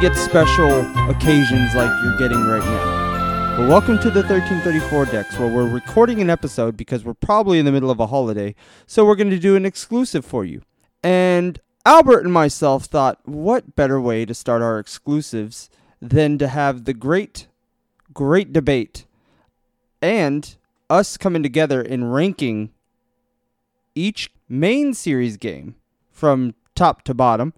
get special occasions like you're getting right now. But welcome to the 1334 Decks, where we're recording an episode because we're probably in the middle of a holiday, so we're going to do an exclusive for you. And Albert and myself thought, what better way to start our exclusives than to have the great, great debate and us coming together in ranking each main series game from top to bottom.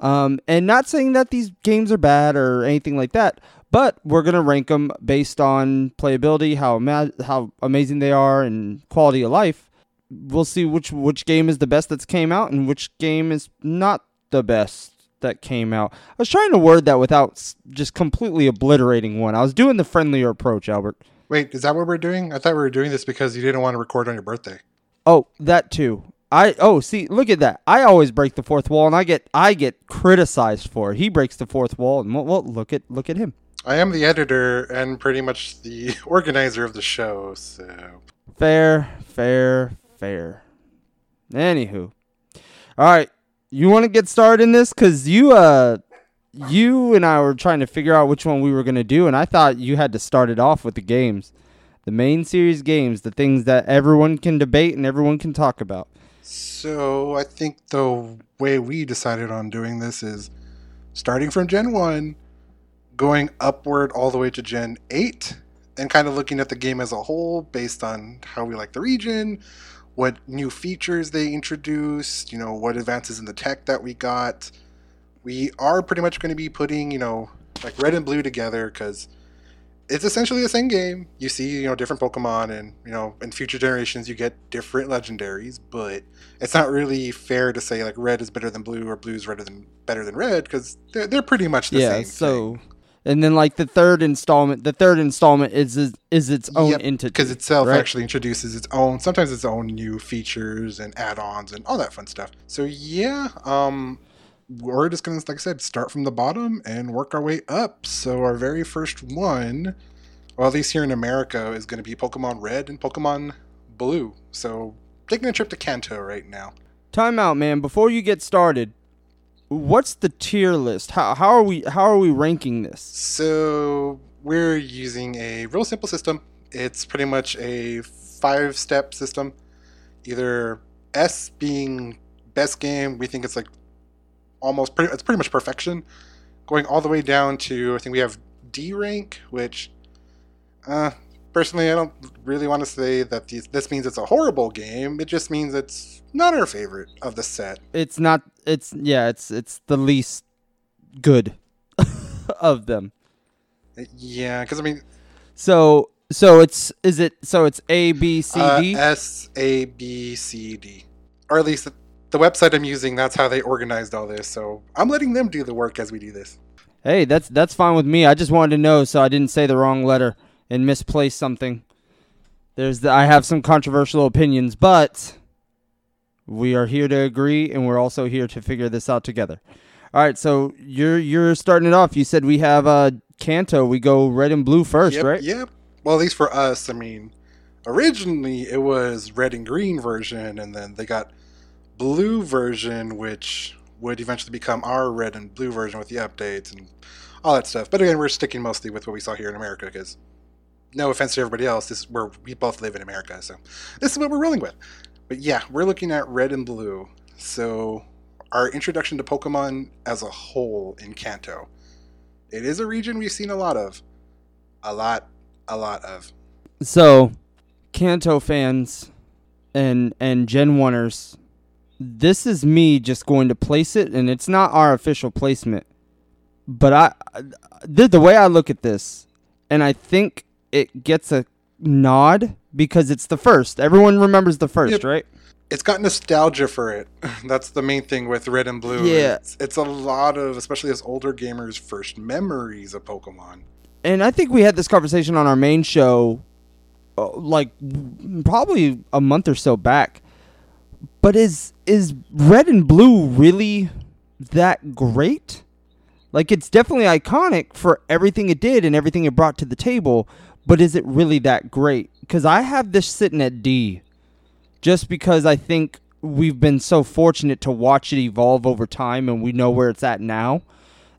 Um, and not saying that these games are bad or anything like that, but we're gonna rank them based on playability, how ama- how amazing they are, and quality of life. We'll see which which game is the best that's came out and which game is not the best that came out. I was trying to word that without s- just completely obliterating one. I was doing the friendlier approach, Albert. Wait, is that what we're doing? I thought we were doing this because you didn't want to record on your birthday. Oh, that too. I oh see, look at that. I always break the fourth wall, and I get I get criticized for it. He breaks the fourth wall, and well, well look at look at him. I am the editor and pretty much the organizer of the show, so Fair, fair, fair. Anywho, all right. You want to get started in this because you uh you and I were trying to figure out which one we were gonna do, and I thought you had to start it off with the games, the main series games, the things that everyone can debate and everyone can talk about. So I think the way we decided on doing this is starting from Gen 1, going upward all the way to Gen 8 and kind of looking at the game as a whole based on how we like the region, what new features they introduced, you know, what advances in the tech that we got. We are pretty much going to be putting, you know, like red and blue together because it's essentially the same game. You see, you know, different Pokemon, and you know, in future generations you get different legendaries, but it's not really fair to say like red is better than blue or blue is better than better than red because they're, they're pretty much the yeah. same. So, thing. and then like the third installment, the third installment is is, is its own Yep, entity because itself right? actually introduces its own sometimes its own new features and add-ons and all that fun stuff so yeah um we're just gonna like i said start from the bottom and work our way up so our very first one well at least here in america is going to be pokemon red and pokemon blue so taking a trip to kanto right now Time out, man. Before you get started, what's the tier list? How how are we how are we ranking this? So we're using a real simple system. It's pretty much a five step system. Either S being best game, we think it's like almost pretty it's pretty much perfection. Going all the way down to I think we have D rank, which uh personally I don't really want to say that these, this means it's a horrible game. It just means it's not our favorite of the set. It's not. It's yeah. It's it's the least good of them. Yeah, because I mean So so it's is it so it's A B C Uh, D. S A B C D, or at least the, website I'm using. That's how they organized all this. So I'm letting them do the work as we do this. Hey, that's that's fine with me. I just wanted to know so I didn't say the wrong letter and misplace something. There's the, I have some controversial opinions, but we are here to agree and we're also here to figure this out together. All right, so you're you're starting it off. You said we have uh Kanto. We go red and blue first, yep, right? Yep. Well, at least for us, I mean, originally it was red and green version, and then they got blue version, which would eventually become our red and blue version with the updates and all that stuff. But again, we're sticking mostly with what we saw here in America because. No offense to everybody else, this is where we both live in America, so this is what we're rolling with. But yeah, we're looking at red and blue. So our introduction to Pokemon as a whole in Kanto. It is a region we've seen a lot of. A lot, a lot of. So, Kanto fans and and Gen Oneers, this is me just going to place it, and it's not our official placement. But I, the, the way I look at this, and I think it gets a nod because it's the first. Everyone remembers the first, Yep. right? It's got nostalgia for it. That's the main thing with red and blue. Yeah. It's, it's a lot of, especially as older gamers, first memories of Pokemon. and I think we had this conversation on our main show, uh, like probably a month or so back. But is is red and blue really that great? Like it's definitely iconic for everything it did and everything it brought to the table. But is it really that great? Because I have this sitting at D, just because I think we've been so fortunate to watch it evolve over time and we know where it's at now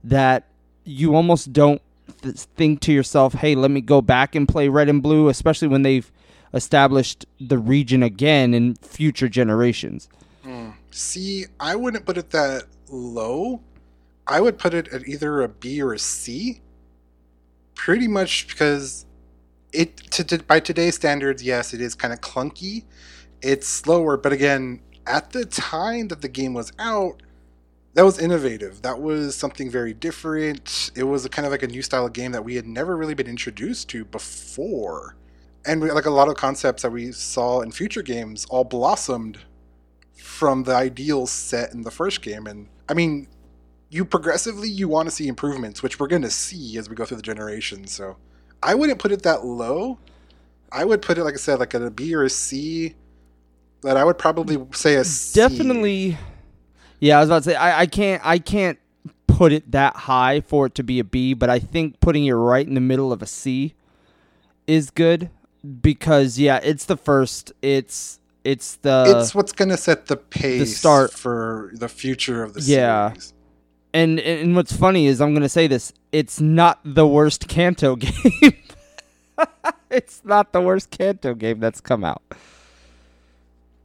that you almost don't th- think to yourself, "Hey, let me go back and play red and blue," especially when they've established the region again in future generations. Hmm. See, I wouldn't put it that low. I would put it at either a B or a C. Pretty much because it to, to, by today's standards, yes, it is kind of clunky. It's slower, but again, at the time that the game was out, that was innovative. That was something very different. It was kind of like a new style of game that we had never really been introduced to before. And we, like a lot of concepts that we saw in future games all blossomed from the ideals set in the first game. And I mean, you progressively you want to see improvements, which we're going to see as we go through the generations. So I wouldn't put it that low. I would put it, like I said, like a B or a C. But I would probably say a C. Definitely. Yeah, I was about to say I, I can't I can't put it that high for it to be a B, but I think putting it right in the middle of a C is good because yeah, it's the first. It's it's the it's what's going to set the pace the start- for the future of the Yeah. series. and and what's funny is I'm gonna say this. It's not the worst Kanto game. it's not the worst Kanto game that's come out.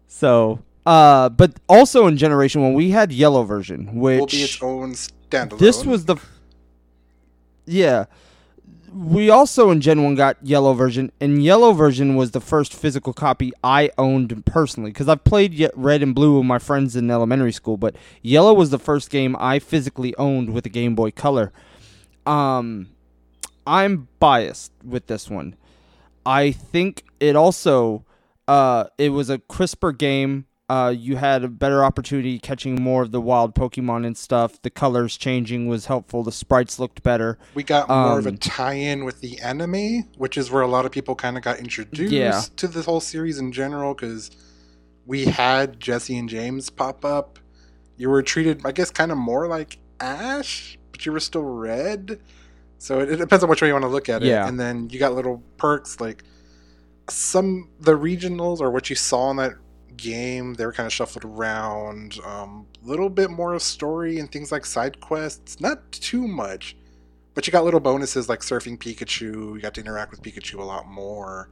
So, uh, but also in Generation One, we had Yellow version, which Will be its own standalone. this was the yeah we also in gen 1 got yellow version and yellow version was the first physical copy i owned personally because i've played red and blue with my friends in elementary school but yellow was the first game i physically owned with a game boy color. Um i'm biased with this one. I think it also uh it was a crisper game uh, you had a better opportunity catching more of the wild Pokemon and stuff. The colors changing was helpful. The sprites looked better. we got more of a um, tie-in with the anime, which is where a lot of people kind of got introduced Yeah. to this whole series in general because we had Jessie and James pop up. You were treated, I guess, kind of more like Ash, but you were still red. So it, it depends on which way you want to look at it. Yeah. And then you got little perks like some the regionals or what you saw in that game. They were kind of shuffled around. A um, little bit more of story and things like side quests. Not too much, but you got little bonuses like surfing Pikachu. You got to interact with Pikachu a lot more.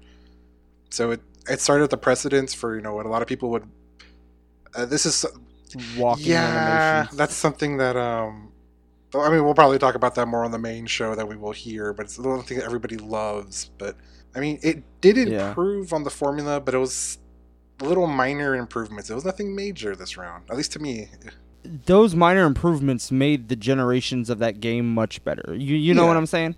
So it it started the precedence for you know what a lot of people would. Uh, this is Walking yeah, animation. that's something that um. I mean, we'll probably talk about that more on the main show that we will hear, but it's the one thing that everybody loves. But I mean, it did Yeah. improve on the formula, but it was little minor improvements. It was nothing major this round, at least to me. Those minor improvements made the generations of that game much better. You you know Yeah. what I'm saying?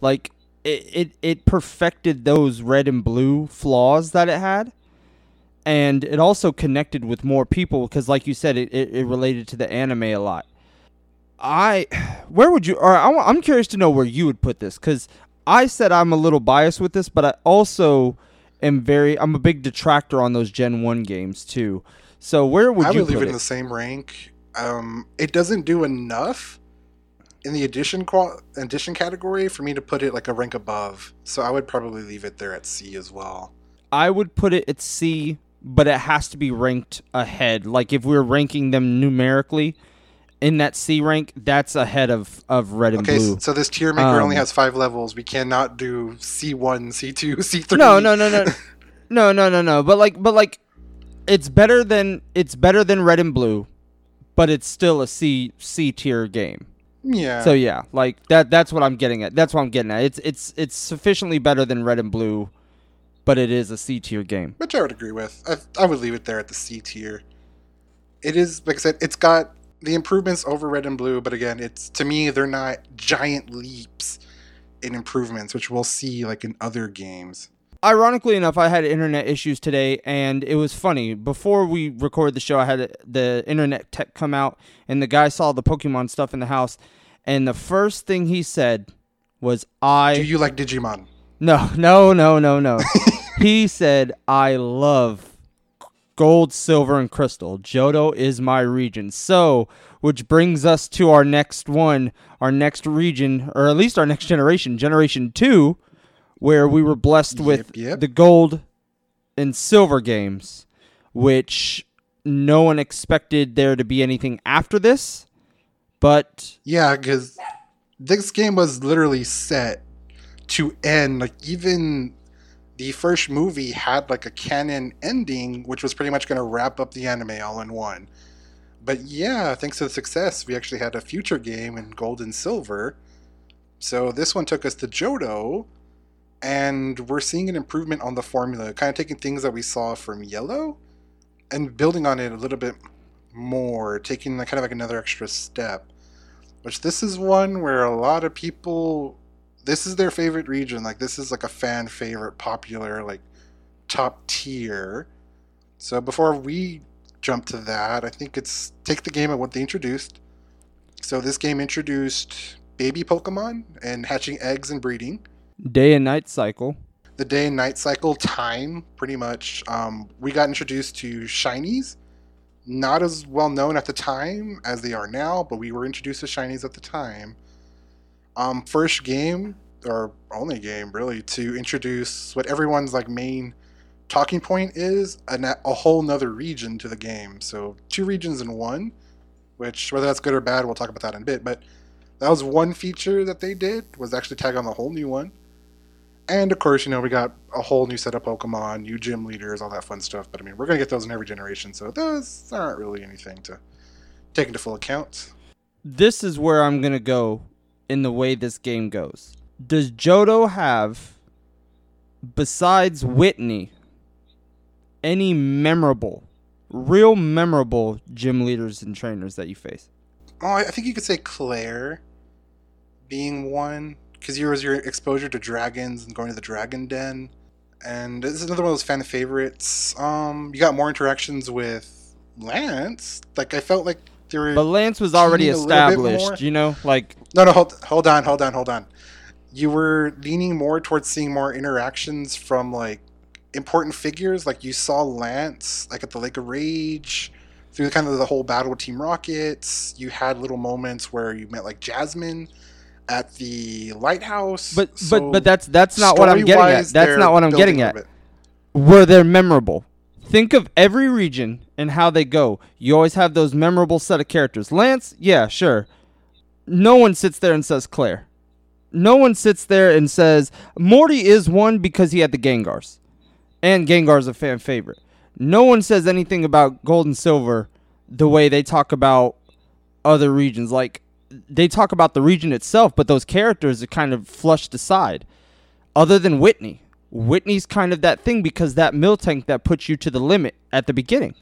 Like it, it it perfected those red and blue flaws that it had. And it also connected with more people because, like you said, it, it, it related to the anime a lot. I, where would you? Or I I'm curious to know where you would put this because I said I'm a little biased with this, but I also am very. I'm a big detractor on those Gen One games too. So where would I you I would leave put it in the same rank. Um, it doesn't do enough in the addition qual- addition category for me to put it like a rank above. So I would probably leave it there at C as well. I would put it at C, but it has to be ranked ahead. Like if we are ranking them numerically in that C rank, that's ahead of, of red and Okay, blue. Okay, so this tier maker only Um, has five levels. We cannot do C one, C two, C three. No, no, no, no, no, no, no, no. But like, but like, it's better than it's better than red and blue, but it's still a C C tier game. Yeah. So yeah, like that. That's what I'm getting at. That's what I'm getting at. It's it's it's sufficiently better than red and blue, but it is a C tier game. which I would agree with. I, I would leave it there at the C tier. It is, like I said, it's got the improvements over red and blue, but again, it's to me they're not giant leaps in improvements, which we'll see like in other games. ironically enough, I had internet issues today, and it was funny. Before we recorded the show, I had the internet tech come out, and the guy saw the Pokemon stuff in the house, and the first thing he said was, "I Do you like Digimon? no, no, no, no, no." he said, "I love gold, silver, and crystal. Johto is my region." So, which brings us to our next one, our next region, or at least our next generation, Generation Two, where we were blessed with Yep, yep. the gold and silver games, which no one expected there to be anything after this. But Yeah, because this game was literally set to end. Like even the first movie had like a canon ending, which was pretty much going to wrap up the anime all in one. But yeah, thanks to the success, we actually had a future game in Gold and Silver. So this one took us to Johto, and we're seeing an improvement on the formula, kind of taking things that we saw from Yellow and building on it a little bit more, taking kind of like another extra step. Which this is one where a lot of people, this is their favorite region. Like this is like a fan favorite, popular, like top tier. So before we jump to that, I think it's take the game at what they introduced. So this game introduced baby Pokemon and hatching eggs and breeding. Day and night cycle. The day and night cycle time, pretty much. Um, we got introduced to shinies, not as well known at the time as they are now, but we were introduced to shinies at the time. Um, first game or only game really to introduce what everyone's like main talking point is a, a whole nother region to the game. So two regions in one, which whether that's good or bad, we'll talk about that in a bit. But that was one feature that they did was actually tag on the whole new one. And of course, you know, we got a whole new set of Pokemon, new gym leaders, all that fun stuff. But I mean, we're gonna get those in every generation, so those aren't really anything to take into full account. This is where I'm gonna go in the way this game goes. Does Johto have, besides Whitney, any memorable, real memorable gym leaders and trainers that you face? Oh, I think you could say Clair being one because yours your exposure to dragons and going to the dragon den, and this is another one of those fan favorites. Um, you got more interactions with Lance. Like I felt like there. But Lance was already established, you know, like. No, no, hold, hold on, hold on, hold on. You were leaning more towards seeing more interactions from like important figures. Like you saw Lance, like at the Lake of Rage, through kind of the whole battle with Team Rockets. You had little moments where you met like Jasmine at the lighthouse. But so but but that's that's not what I'm getting at. That's not what I'm getting at. Were they memorable? Think of every region and how they go. You always have those memorable set of characters. Lance, yeah, sure. No one sits there and says Clair. No one sits there and says Morty is one because he had the Gengars. And Gengar's a fan favorite. No one says anything about gold and silver the way they talk about other regions. Like they talk about the region itself, but those characters are kind of flushed aside. Other than Whitney, Whitney's kind of that thing because that Miltank that puts you to the limit at the beginning.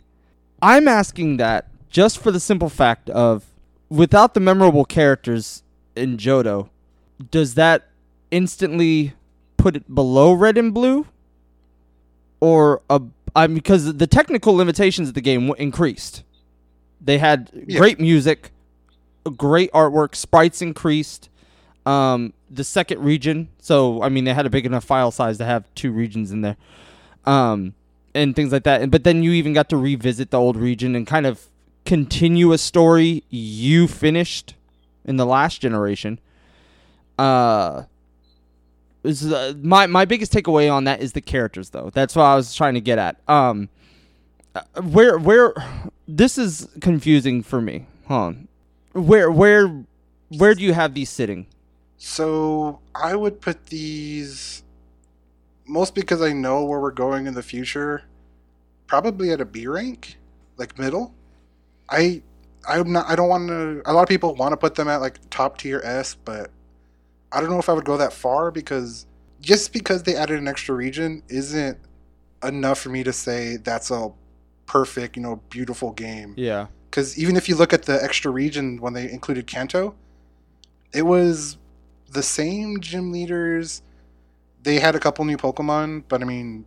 I'm asking that just for the simple fact of without the memorable characters in Johto, does that instantly put it below red and blue? Or a I mean, because the technical limitations of the game increased. They had yeah. great music, great artwork, sprites increased. Um, the second region, so I mean, they had a big enough file size to have two regions in there, um, and things like that. And but then you even got to revisit the old region and kind of continue a story you finished in the last generation. Uh, is uh, my my biggest takeaway on that is the characters though. That's what I was trying to get at. Um, uh, where where this is confusing for me. Huh? Where where where do you have these sitting? So I would put these most because I know where we're going in the future. Probably at a B rank, like middle. I I'm not. I don't want to. A lot of people want to put them at like top tier S, but I don't know if I would go that far because just because they added an extra region isn't enough for me to say that's a perfect, you know, beautiful game. Yeah. Because even if you look at the extra region when they included Kanto, it was the same gym leaders. They had a couple new Pokemon, but I mean,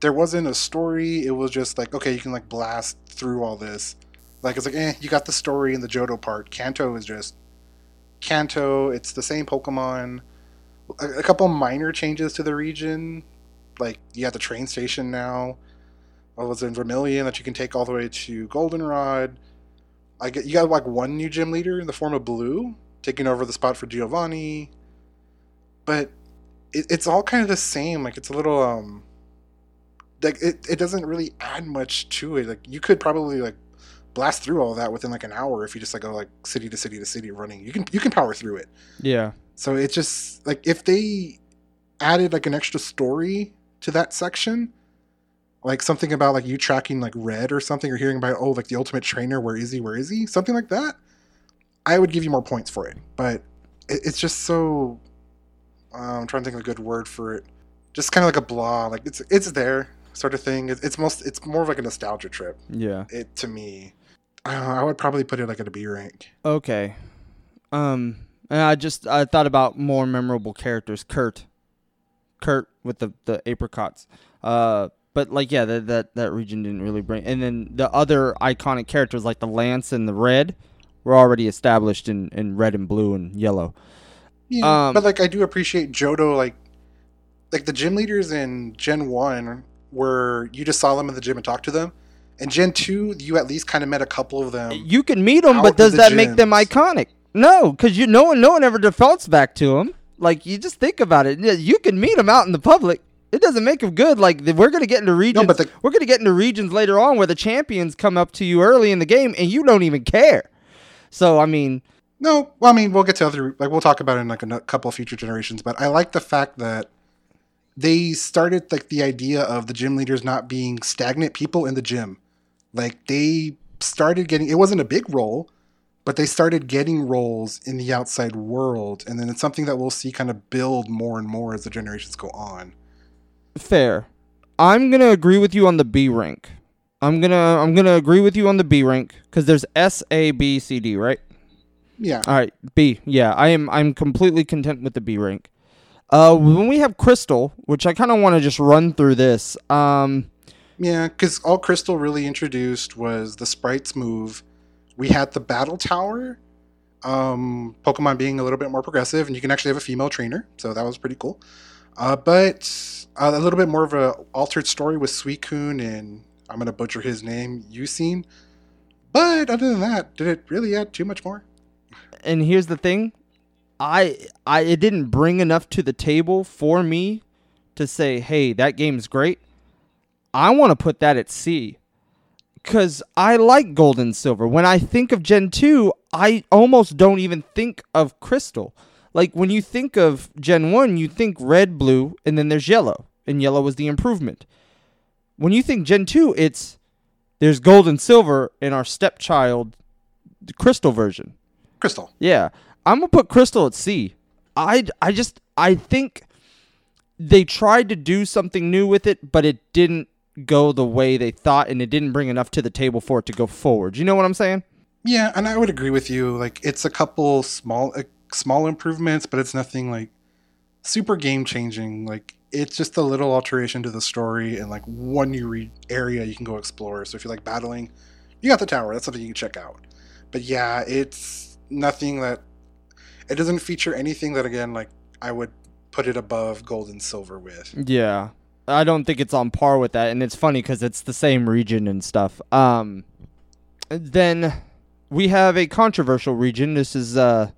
there wasn't a story. It was just like, okay, you can like blast through all this. Like it's like, eh, you got the story in the Johto part. Kanto is just Kanto. It's the same Pokemon. A, a couple minor changes to the region, like you have the train station now. What was in Vermilion that you can take all the way to Goldenrod. I get you got like one new gym leader in the form of Blue taking over the spot for Giovanni, but it, it's all kind of the same. Like it's a little um, like it, it doesn't really add much to it. Like you could probably like blast through all that within like an hour if you just like go like city to city to city running. You can you can power through it. Yeah. So it just like if they added like an extra story to that section, like something about like you tracking like red or something, or hearing about oh like the ultimate trainer, where is he, where is he, something like that, I would give you more points for it. But it, it's just so uh, I'm trying to think of a good word for it. Just kind of like a blah, like it's it's there sort of thing. It, it's most it's more of like a nostalgia trip. Yeah. It to me, uh, I would probably put it like at a B rank. Okay. Um and I just I thought about more memorable characters. Kurt. Kurt with the the Apricorns. Uh but like yeah, that that that region didn't really bring and then the other iconic characters like the lance and the red were already established in in red and blue and yellow. Yeah, Um, but like I do appreciate Johto Like, like the gym leaders in Gen One, where you just saw them in the gym and talked to them, and Gen Two, you at least kind of met a couple of them. You can meet them, but does the that make them iconic? No, because you no one no one ever defaults back to them. Like you just think about it. You can meet them out in the public. It doesn't make them good. Like we're gonna get into regions. but the- we're gonna get into regions later on where the champions come up to you early in the game and you don't even care. So I mean, No, well, I mean, we'll get to other like we'll talk about it in like a n- couple of future generations. But I like the fact that they started like the idea of the gym leaders not being stagnant people in the gym. Like they started getting it wasn't a big role, but they started getting roles in the outside world, and then it's something that we'll see kind of build more and more as the generations go on. fair. I'm gonna agree with you on the B rank. I'm gonna I'm gonna agree with you on the B rank because there's S A B C D right. Yeah, All right, B. Yeah, I am. I'm completely content with the B rank. Uh, when we have Crystal, which I kind of want to just run through this. Um, yeah, because all Crystal really introduced was the sprites move. We had the battle tower, um, Pokemon being a little bit more progressive, and you can actually have a female trainer, so that was pretty cool. Uh, but uh, a little bit more of a altered story with Suicune and I'm gonna butcher his name, Eusine. But other than that, did it really add too much more? and here's the thing, I I it didn't bring enough to the table for me to say, hey, that game's great. I want to put that at C. Cause I like gold and silver. When I think of Gen 2, I almost don't even think of crystal. Like when you think of Gen 1, you think red, blue, and then there's yellow. And yellow was the improvement. When you think Gen 2, it's there's gold and silver in our stepchild crystal version. Crystal. Yeah, I'm gonna put Crystal at C. I I just I think they tried to do something new with it, but it didn't go the way they thought, and it didn't bring enough to the table for it to go forward. You know what I'm saying? Yeah, and I would agree with you. Like it's a couple small uh, small improvements, but it's nothing like super game changing. Like it's just a little alteration to the story and like one new re- area you can go explore. So if you like battling, you got the tower. That's something you can check out. But yeah, it's nothing that it doesn't feature anything that again like I would put it above gold and silver with. Yeah, I don't think it's on par with that, and it's funny because it's the same region and stuff. Um, then we have a controversial region. This is uh,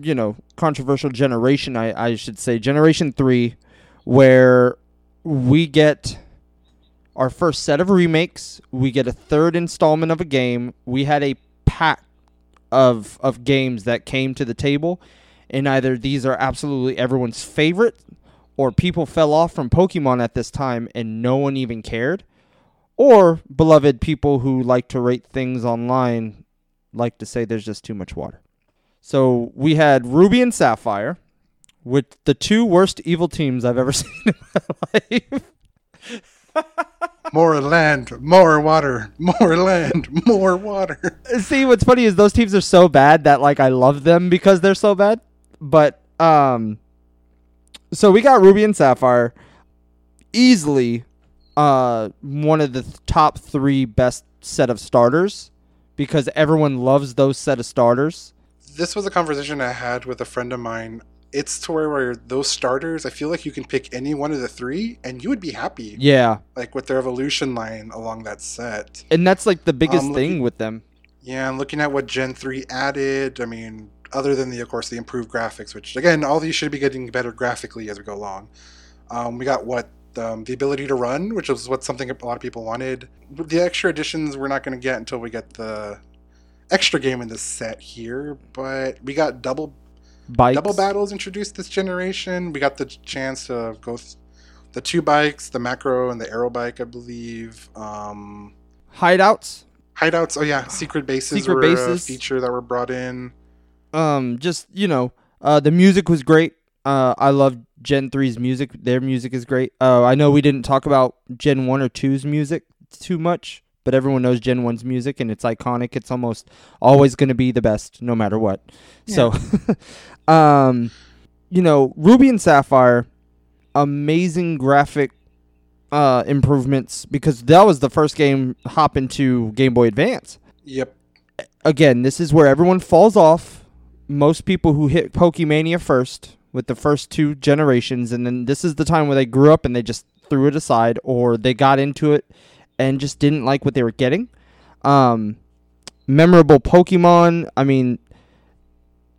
you know, controversial generation. I I should say generation three, where we get our first set of remakes. We get a third installment of a game. We had a pack of of games that came to the table, and either these are absolutely everyone's favorite, or people fell off from Pokemon at this time and no one even cared, or beloved people who like to rate things online like to say there's just too much water. So we had Ruby and Sapphire, with the two worst evil teams I've ever seen in my life. More land, more water, more land, more water. See, what's funny is those teams are so bad that like I love them because they're so bad. But um, so we got Ruby and Sapphire, easily, uh, one of the th- top three best set of starters because everyone loves those set of starters. this was a conversation I had with a friend of mine. It's to where, where those starters, I feel like you can pick any one of the three and you would be happy. Yeah, Like with their evolution line along that set. and that's like the biggest Um, thing looking- with them. Yeah, and looking at what Gen 3 added, I mean, other than the, of course, the improved graphics, which again, all these should be getting better graphically as we go along. Um, we got what um, the ability to run, which was what something a lot of people wanted. The extra additions we're not going to get until we get the extra game in this set here, but we got double Bikes. double battles introduced this generation. We got the chance to go th- the two bikes, the macro and the Acro bike, I believe. Um, Hideouts. hideouts. Oh yeah, secret bases Secret were bases. a feature that were brought in. Um, just you know, uh, the music was great. Uh, I love Gen 3's music. Their music is great. Uh, I know we didn't talk about Gen 1 or 2's music too much, but everyone knows Gen 1's music and it's iconic. It's almost always going to be the best no matter what. So, um, you know, Ruby and Sapphire, amazing graphic uh, improvements because that was the first game hop into Game Boy Advance Yep. again, this is where everyone falls off. Most people who hit Pokemania first with the first two generations, and then this is the time where they grew up and they just threw it aside, or they got into it and just didn't like what they were getting. Um, memorable Pokemon. I mean,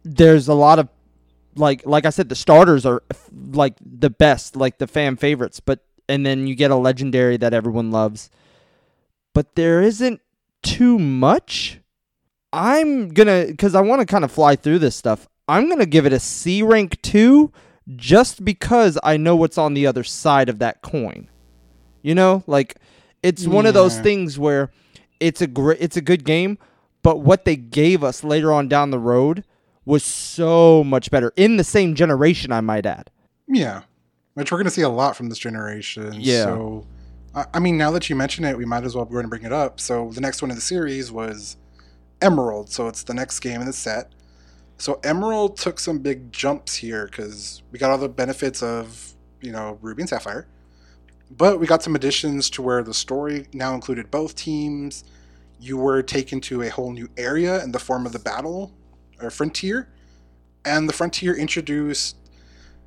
there's a lot of like like I said, the starters are like the best, like the fan favorites, but and then you get a legendary that everyone loves. But there isn't too much. I'm gonna because I want to kind of fly through this stuff. I'm gonna give it a C rank two, just because I know what's on the other side of that coin. You know, like it's one of those things where it's a great, it's a good game, but what they gave us later on down the road was so much better in the same generation. I might add. Yeah, which we're going to see a lot from this generation. Yeah. So, I mean, now that you mention it, we might as well go ahead and bring it up. So, the next one in the series was Emerald. So, it's the next game in the set. So, Emerald took some big jumps here because we got all the benefits of, you know, Ruby and Sapphire. But we got some additions to where the story now included both teams. You were taken to a whole new area in the form of the battle or frontier. And the frontier introduced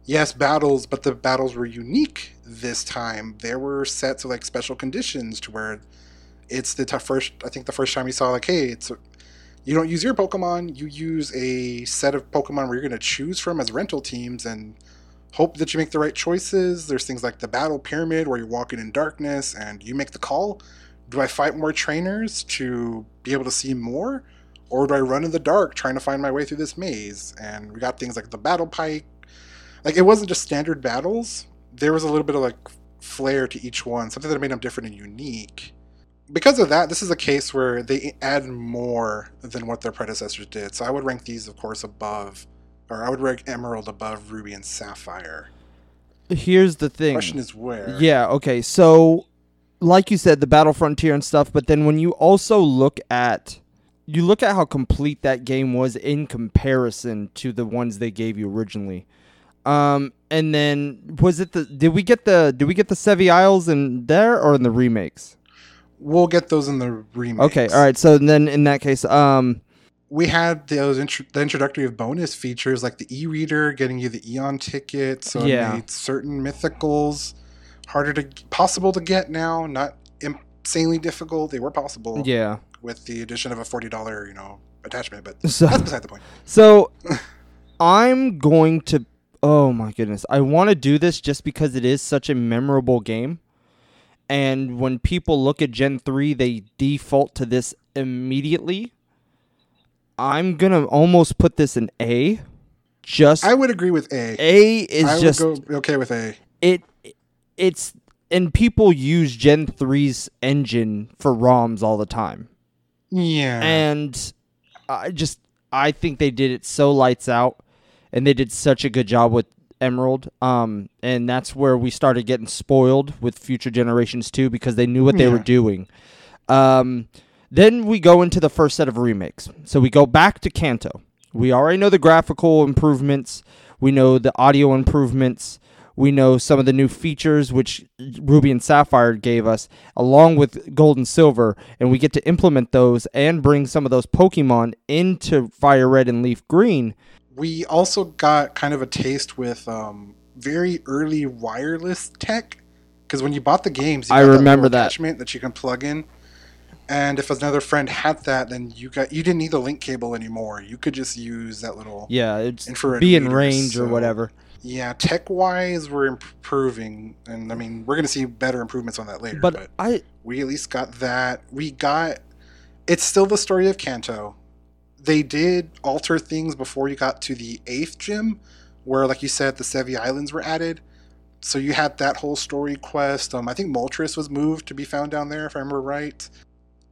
yes, battles, but the battles were unique this time. There were sets of like special conditions to where it's the first. I think the first time you saw like, hey, it's a, you don't use your Pokemon, you use a set of Pokemon where you're going to choose from as rental teams and hope that you make the right choices. There's things like the battle pyramid where you're walking in darkness and you make the call. Do I fight more trainers to be able to see more? Or do I run in the dark trying to find my way through this maze? And we got things like the battle pike. Like it wasn't just standard battles. There was a little bit of like flair to each one, something that made them different and unique. Because of that, this is a case where they add more than what their predecessors did. So I would rank these, of course, above, or I would rank Emerald above Ruby and Sapphire. Here's the thing. Question is where? Yeah, okay. So like you said, the Battle Frontier and stuff, but then when you also look at you look at how complete that game was in comparison to the ones they gave you originally. Um and then was it the did we get the did we get the Sevii Isles in there or in the remakes? We'll get those in the remake. Okay, all right. So then in that case, um we had those intro- the introductory of bonus features like the e-reader getting you the eon ticket so Yeah. it made certain mythicals harder to possible to get now not insanely difficult they were possible yeah. with the addition of a $40 you know attachment but So that's beside the point So I'm going to oh my goodness. I want to do this just because it is such a memorable game. And when people look at Gen 3, they default to this immediately. I'm going to almost put this in A. Just i would agree with a A is I would just go okay with a it it's and people use Gen 3's engine for ROMs all the time. yeah and I just I think they did it so lights out, and they did such a good job with Emerald. Um, and that's where we started getting spoiled with future generations too, because they knew what they were doing. Um, then we go into the first set of remakes. So we go back to Kanto. We already know the graphical improvements. We know the audio improvements. We know some of the new features which Ruby and Sapphire gave us, along with Gold and Silver, and we get to implement those and bring some of those Pokemon into Fire Red and Leaf Green. we also got kind of a taste with um, very early wireless tech because when you bought the games, you I got remember that. attachment that you can plug in. And if another friend had that, then you got you didn't need the link cable anymore. You could just use that little Yeah, it's infrared be in reader, range or whatever. Yeah, tech wise, we're improving, and I mean, we're gonna see better improvements on that later. But, But, I we at least got that. We got. It's still the story of Kanto. They did alter things before you got to the eighth gym, where, like you said, the Sevii Islands were added. So you had that whole story quest. Um, I think Moltres was moved to be found down there, if I remember right.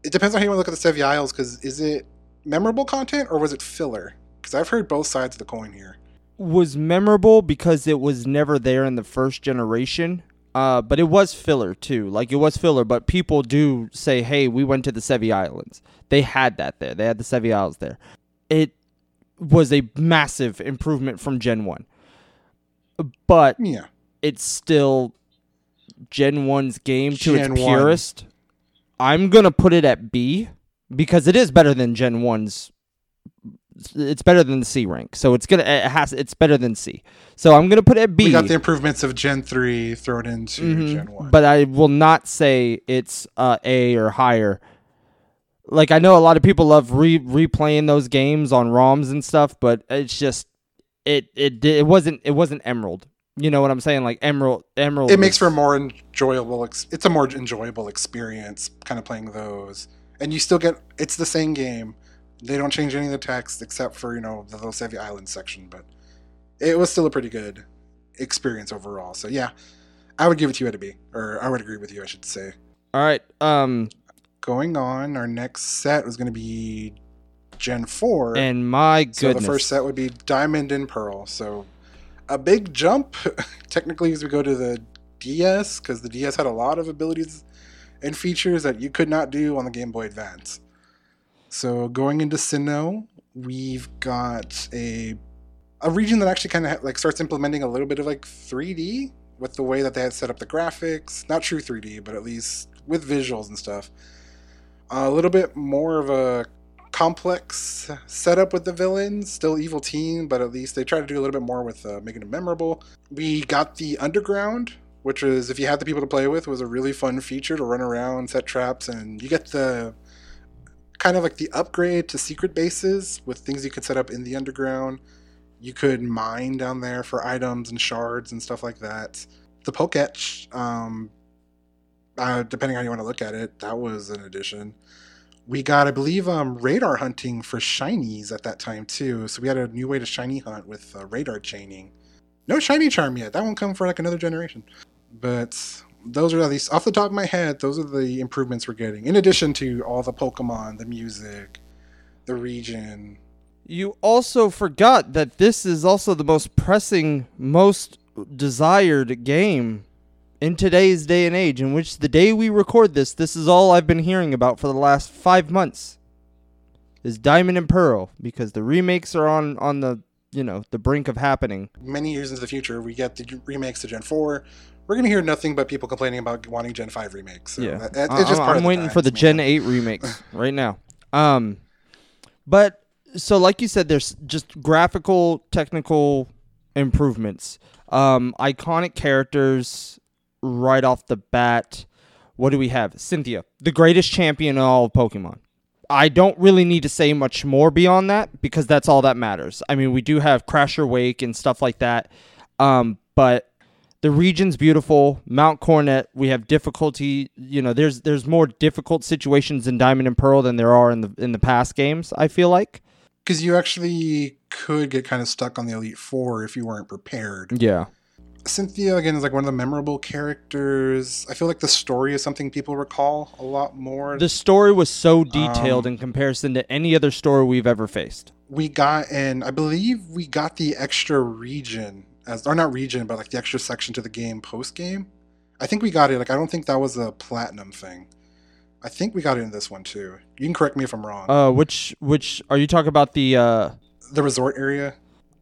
It depends on how you want to look at the Sevii Isles, because is it memorable content or was it filler? Because I've heard both sides of the coin here. was memorable because it was never there in the first generation. Uh, but it was filler too. Like it was filler, but people do say, "Hey, we went to the Sevii Islands. They had that there. They had the Sevii Isles there." It was a massive improvement from Gen One, but Yeah. it's still Gen 1's game to Gen its 1. purest. I'm going to put it at B because it is better than Gen 1's it's better than the C rank. So it's to it has it's better than C. So I'm going to put it at B. We got the improvements of Gen 3 thrown into Mhm. Gen 1. But I will not say it's uh, A or higher. Like I know a lot of people love re- replaying those games on ROMs and stuff, but it's just it it it wasn't it wasn't Emerald. You know what I'm saying? Like Emerald Emerald. it makes for a more enjoyable ex- it's a more enjoyable experience kind of playing those and you still get it's the same game they don't change any of the text except for you know the Sevii Island section but it was still a pretty good experience overall so yeah I would give it to you at a B or I would agree with you I should say All right. Um going on our next set was going to be Gen 4 and my So goodness. the first set would be Diamond and Pearl. So a big jump, technically, as we go to the DS, because the DS had a lot of abilities and features that you could not do on the Game Boy Advance. So going into Sinnoh, we've got a a region that actually kind of like starts implementing a little bit of like 3D with the way that they had set up the graphics. Not true 3D, but at least with visuals and stuff. A little bit more of a complex setup with the villains. Still evil team, but at least they try to do a little bit more with uh, making it memorable. We got the underground, which is if you had the people to play with, was a really fun feature to run around, set traps, and you get the kind of like the upgrade to secret bases with things you could set up in the underground. You could mine down there for items and shards and stuff like that. The Poketch, um, uh, depending on how you want to look at it, that was an addition we got, I believe, um, radar hunting for shinies at that time too. So we had a new way to shiny hunt with uh, radar chaining. No shiny charm yet. That won't come for like another generation. But those are at least off the top of my head. Those are the improvements we're getting. In addition to all the Pokemon, the music, the region. You also forgot that this is also the most pressing, most desired game in today's day and age, in which the day we record this, this is all I've been hearing about for the last five months. Is Diamond and Pearl because the remakes are on on the you know the brink of happening. Many years into the future, we get the remakes to Gen Four. We're gonna hear nothing but people complaining about wanting Gen Five remakes. So yeah, that- it's just I'm, part I'm of the waiting for the man. Gen Eight remakes right now. Um, but so like you said, there's just graphical, technical improvements. Um, iconic characters right off the bat. What do we have? Cynthia, the greatest champion in all of Pokemon. I don't really need to say much more beyond that because that's all that matters. I mean, we do have Crasher Wake and stuff like that. Um, but the region's beautiful. Mount Coronet, we have difficulty. You know, there's there's more difficult situations in Diamond and Pearl than there are in the in the past games. I feel like. because you actually could get kind of stuck on the Elite Four if you weren't prepared. Yeah. Cynthia again is like one of the memorable characters. I feel like the story is something people recall a lot more. The story was so detailed Um, in comparison to any other story we've ever faced. we got and I believe we got the extra region as or not region, but like the extra section to the game post game. I think we got it. Like I don't think that was a platinum thing. I think we got it in this one too. You can correct me if I'm wrong. Uh, which which are you talking about the uh? the resort area.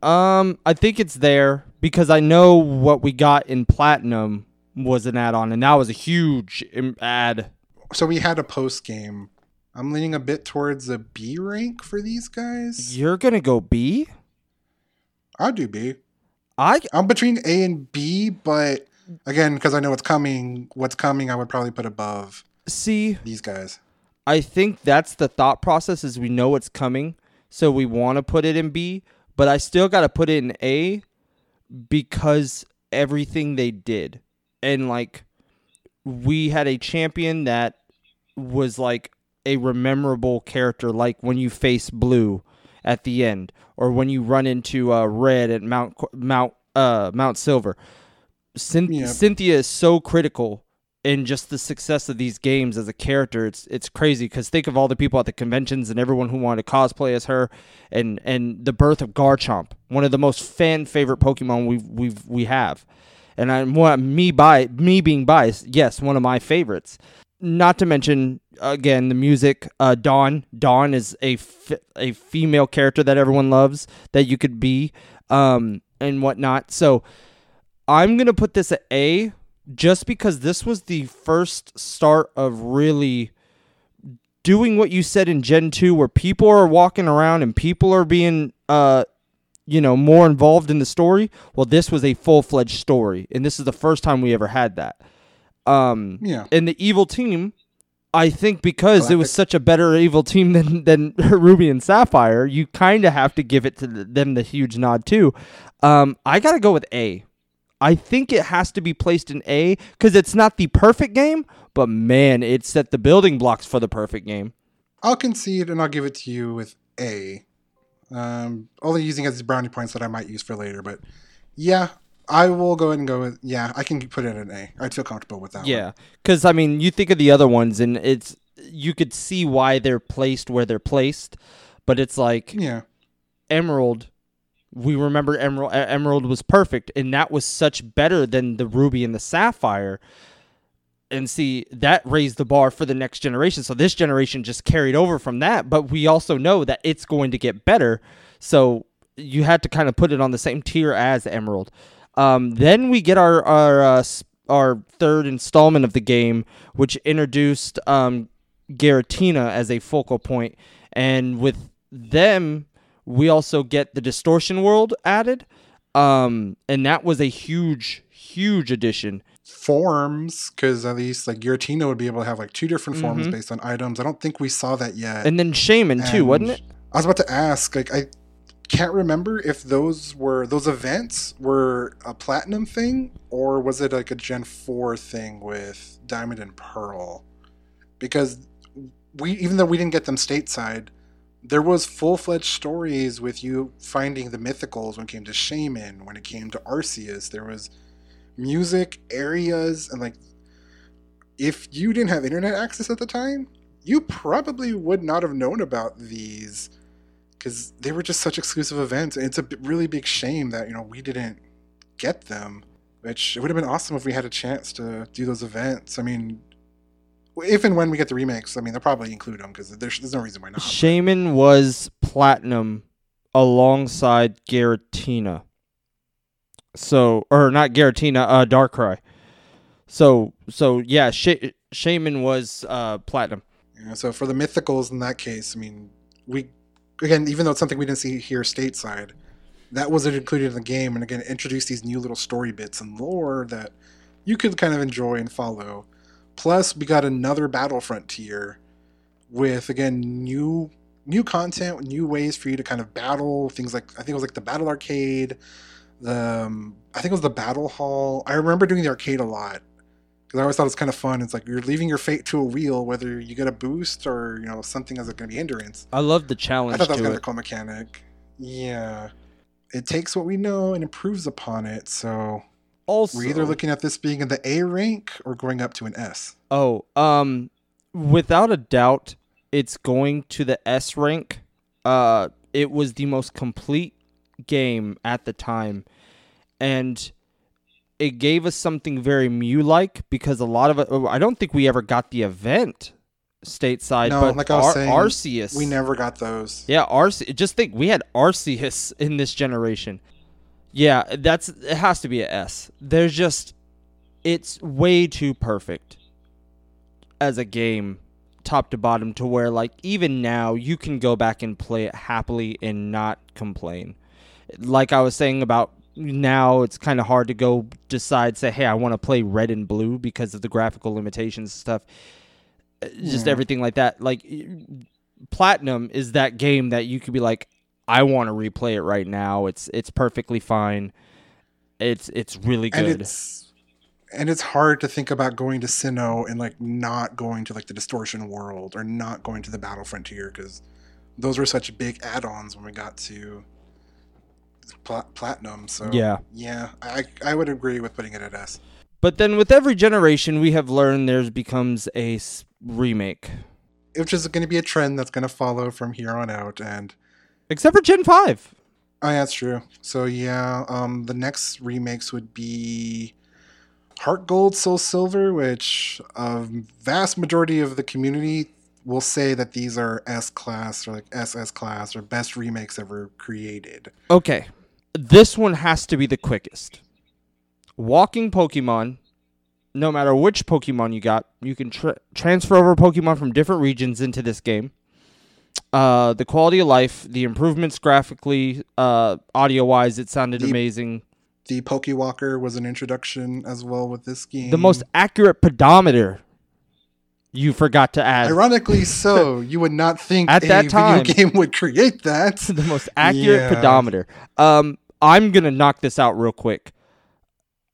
Um, I think it's there because I know what we got in platinum was an add-on, and that was a huge im- ad. So we had a post game. I'm leaning a bit towards a B rank for these guys. You're gonna go B? I'll do B. I I'm between A and B, but again, because I know what's coming, what's coming, I would probably put above see. these guys. I think that's the thought process is we know it's coming, so we want to put it in B, but I still got to put it in A because everything they did. And like we had a champion that was like a rememberable character like when you face blue at the end or when you run into uh, red at Mount Mount uh, Mount Silver. Yeah. Cynthia is so critical in just the success of these games as a character. It's it's crazy because think of all the people at the conventions and everyone who wanted to cosplay as her, and and the birth of Garchomp, one of the most fan favorite Pokemon we've we've we have, and I'm one me by me being biased, yes, one of my favorites. Not to mention again the music. Uh, Dawn Dawn is a f- a female character that everyone loves that you could be, um, and whatnot. So. I'm gonna put this at A just because this was the first start of really doing what you said in Gen 2 where people are walking around and people are being uh you know more involved in the story. Well, this was a full-fledged story and this is the first time we ever had that. Um Yeah. and the evil team I think because it was such a better evil team than than Ruby and Sapphire, you kind of have to give it to them the huge nod too. Um, I gotta go with A. I think it has to be placed in A because it's not the perfect game, but man, it set the building blocks for the perfect game. I'll concede and I'll give it to you with A. Um, only using as brownie points that I might use for later, but yeah, I will go ahead and go with yeah. I can put it in A. I'd feel comfortable with that. Yeah, because I mean, you think of the other ones, and it's you could see why they're placed where they're placed, but it's like yeah, Emerald. We remember Emerald. Emerald was perfect, and that was such better than the Ruby and the Sapphire. And see that raised the bar for the next generation. So this generation just carried over from that, but we also know that it's going to get better. So you had to kind of put it on the same tier as Emerald. Um, then we get our our uh, our third installment of the game, which introduced um, Giratina as a focal point, and with them, we also get the distortion world added, um, and that was a huge, huge addition. forms because at least like Giratina would be able to have like two different forms Mhm. based on items. I don't think we saw that yet. And then Shaymin too, wasn't it? I was about to ask, like, I can't remember if those were those events were a platinum thing or was it like a Gen Four thing with Diamond and Pearl? Because we, even though we didn't get them stateside, there was full fledged stories with you finding the mythicals when it came to Shaymin, when it came to Arceus. There was music areas and like if you didn't have internet access at the time, you probably would not have known about these because they were just such exclusive events. And it's a really big shame that you know we didn't get them. Which it would have been awesome if we had a chance to do those events. I mean, if and when we get the remakes, I mean they'll probably include them because there's, there's no reason why not. Shaymin was platinum alongside Giratina. So, or not Giratina, uh, Darkrai. So, so yeah, Sh- Shaymin was uh, platinum. Yeah, so for the mythicals in that case, I mean, we again, even though it's something we didn't see here stateside, that wasn't included in the game, and again, introduced these new little story bits and lore that you could kind of enjoy and follow. Plus, we got another Battle Frontier with again new new content, new ways for you to kind of battle things like I think it was like the Battle Arcade, the um, I think it was the Battle Hall. I remember doing the arcade a lot because I always thought it was kind of fun. It's like you're leaving your fate to a wheel, whether you get a boost or you know something that's going to be hindrance. I love the challenge. I thought that was to kind of a cool mechanic. Yeah, it takes what we know and improves upon it. So Also, we're either looking at this being in the A rank or going up to an S. Oh, um, without a doubt, it's going to the S rank. Uh, it was the most complete game at the time, and it gave us something very Mew-like because a lot of it. I don't think we ever got the event stateside, No, but like I was Ar- saying, Arceus. We never got those. Yeah, Arce- Just think, we had Arceus in this generation. Yeah, that's it. Has to be a S. There's just, it's way too perfect as a game, top to bottom, to where like even now you can go back and play it happily and not complain. Like I was saying about now, it's kind of hard to go decide say, hey, I want to play red and blue because of the graphical limitations stuff. Uh, Just Yeah. everything like that. Like platinum is that game that you could be like i want to replay it right now it's it's perfectly fine It's it's really and good. it's and it's hard to think about going to Sinnoh and like not going to like the distortion world or not going to the battle frontier because those were such big add-ons when we got to pla- platinum. So Yeah. yeah, I I would agree with putting it at S. But then with every generation, we have learned there's becomes a remake, Which is going to be a trend that's going to follow from here on out, and except for Gen Five. Oh, yeah, that's true. So yeah, um, the next remakes would be Heart Gold, Soul Silver, which a vast majority of the community will say that these are S class or like SS class or best remakes ever created. Okay, this one has to be the quickest. Walking Pokemon, no matter which Pokemon you got, you can tra- transfer over Pokemon from different regions into this game. Uh, the quality of life, the improvements graphically, uh, audio wise, it sounded The- amazing. The Pokewalker was an introduction as well with this game. The most accurate pedometer you forgot to add. ironically so, you would not think At a that time- video game would create that. the most accurate Yeah. pedometer. Um, I'm gonna knock this out real quick.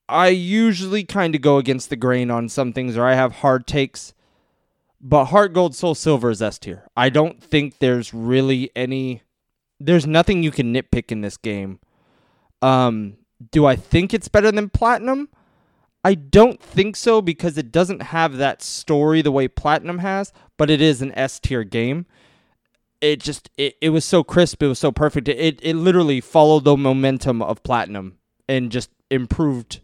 I usually kind of go against the grain on some things, or I have hard takes. But Heart Gold, Soul Silver is S tier. I don't think there's really any. There's nothing you can nitpick in this game. Um, do I think it's better than Platinum? I don't think so because it doesn't have that story the way Platinum has, but it is an S tier game it just it, it was so crisp it was so perfect it it literally followed the momentum of platinum and just improved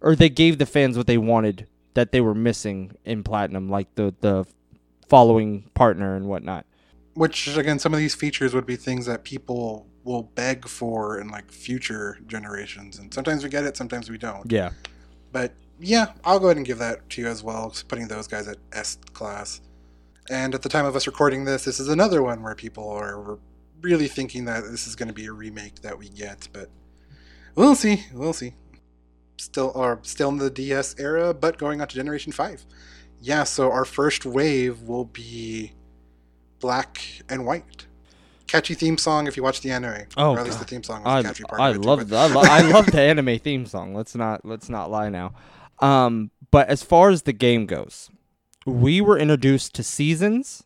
or they gave the fans what they wanted that they were missing in platinum like the the following partner and whatnot Which again, some of these features would be things that people will beg for in like future generations, and sometimes we get it, sometimes we don't. yeah But yeah, I'll go ahead and give that to you as well, putting those guys at S class. And at the time of us recording this, this is another one where people are really thinking that this is going to be a remake that we get, but we'll see. We'll see. Still, are still in the DS era, but going on to Generation Five. Yeah, so our first wave will be black and white. Catchy theme song if you watch the anime. Oh, or at least God. the theme song was I, catchy part. I too, love but- the, I, lo- I love the anime theme song. Let's not let's not lie now. Um, but as far as the game goes, we were introduced to seasons.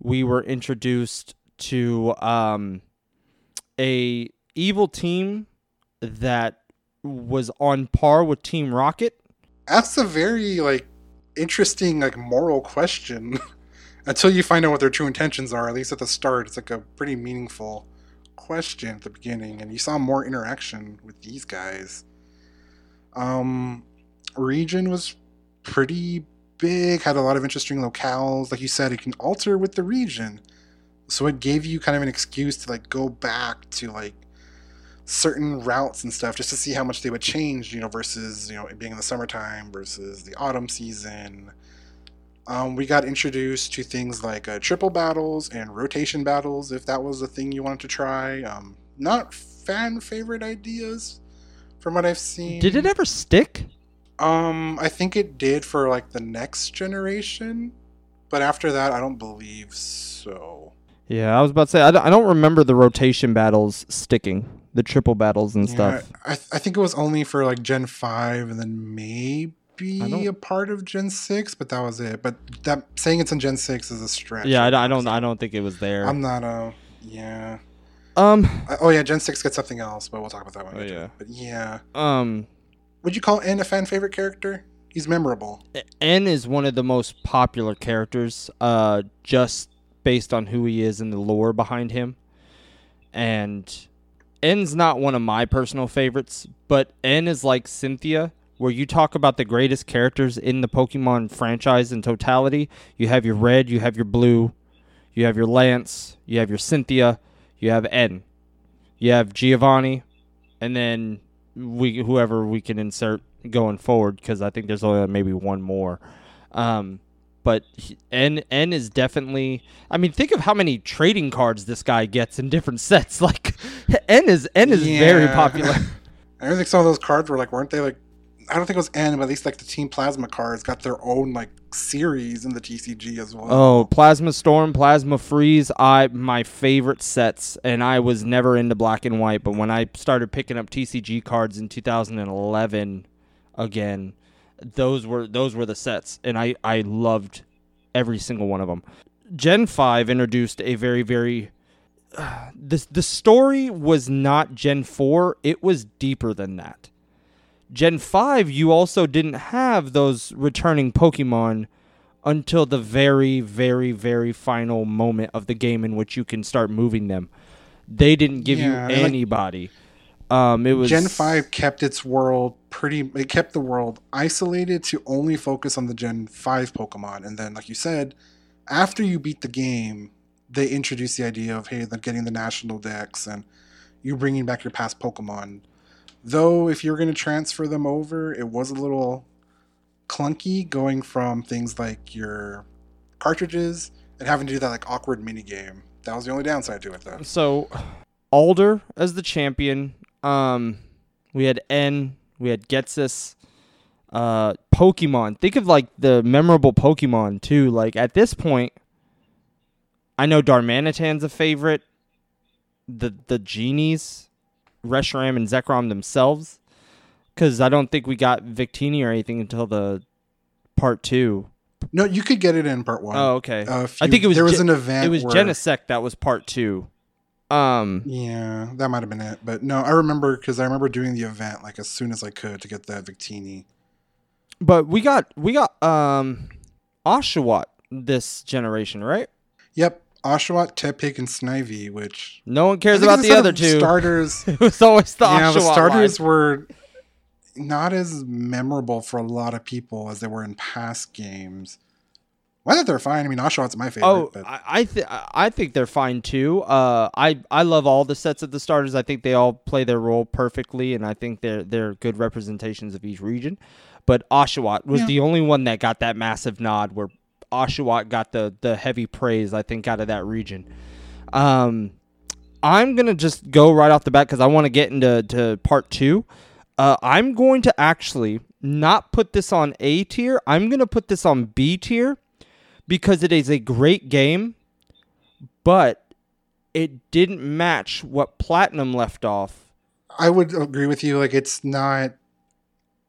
We were introduced to um, a evil team that was on par with Team Rocket. That's a very like interesting like moral question. Until you find out what their true intentions are, at least at the start, it's like a pretty meaningful question at the beginning, and you saw more interaction with these guys. Um, region was pretty big, had a lot of interesting locales. Like you said, it can alter with the region, so it gave you kind of an excuse to like go back to like certain routes and stuff just to see how much they would change, you know, versus, you know, it being in the summertime versus the autumn season. Um, we got introduced to things like uh, triple battles and rotation battles, if that was a thing you wanted to try. Um, not fan favorite ideas from what I've seen. Did it ever stick? Um, I think it did for like the next generation, but after that, I don't believe so. Yeah, I was about to say I don't, I don't remember the rotation battles sticking, the triple battles and Yeah, stuff. I, I think it was only for like Gen 5 and then maybe I a part of Gen 6, but that was it. But that saying it's in Gen 6 is a stretch. Yeah, I, don't- I don't I don't think it was there. I'm not a. Yeah. um I, oh, yeah, Gen 6 gets something else, but we'll talk about that one. Oh, yeah. But yeah. um Would you call N a fan favorite character? He's memorable. N is one of the most popular characters, uh, just based on who he is and the lore behind him. And N's not one of my personal favorites, but N is like Cynthia, where you talk about the greatest characters in the Pokemon franchise in totality. You have your red, you have your blue, you have your Lance, you have your Cynthia, you have N, you have Giovanni, and then we whoever we can insert going forward because I think there's only maybe one more. Um, but he- N N is definitely. I mean, think of how many trading cards this guy gets in different sets. Like N is N is very popular. I think some of those cards were like, weren't they like I don't think it was N, but at least like the Team Plasma cards got their own like series in the TCG as well. Oh, Plasma Storm, Plasma Freeze, I my favorite sets, and I was never into black and white, but when I started picking up TCG cards in 2011 again, those were those were the sets, and I I loved every single one of them. Gen 5 introduced a very very the the story was not Gen 4, it was deeper than that. Gen 5 you also didn't have those returning Pokemon until the very very very final moment of the game in which you can start moving them. They didn't give Yeah, you and, like, anybody. Um it was Gen 5 kept its world pretty it kept the world isolated to only focus on the Gen 5 Pokemon. And then like you said after you beat the game they introduced the idea of hey they're getting the national Dex and you bringing back your past Pokemon. Though if you're going to transfer them over it was a little clunky going from things like your cartridges and having to do that like awkward mini game that was the only downside to it though. So, Alder as the champion. Um, we had N. We had Ghetsis. Uh, Pokemon. Think of like the memorable Pokemon too. Like at this point, I know Darmanitan's a favorite. The the genies, Reshiram and Zekrom themselves, because I don't think we got Victini or anything until the part two. no you could get it in part 1 Oh, okay. Uh, if I think it was there was an event. it was Genesect that was part two. Um, Yeah, that might have been it. But no, I remember because I remember doing the event like as soon as I could to get that Victini. But we got we got um Oshawott this generation, right? Yep, Oshawott, Tepig, and Snivy, which No one cares about the other two. starters. it was always the yeah, Oshawott the starters line. were not as memorable for a lot of people as they were in past games. I thought they're fine. I mean, Oshawott's my favorite. Oh, but I I, th- I think they're fine too. Uh, I I love all the sets of the starters. I think they all play their role perfectly, and I think they're they're good representations of each region. But Oshawott was Yeah. the only one that got that massive nod, where Oshawott got the the heavy praise. I think out of that region. Um, I'm gonna just go right off the bat because I want to get into to part two. Uh, I'm going to actually not put this on A tier. I'm gonna put this on B tier because it is a great game, but it didn't match what Platinum left off. I would agree with you. Like, it's not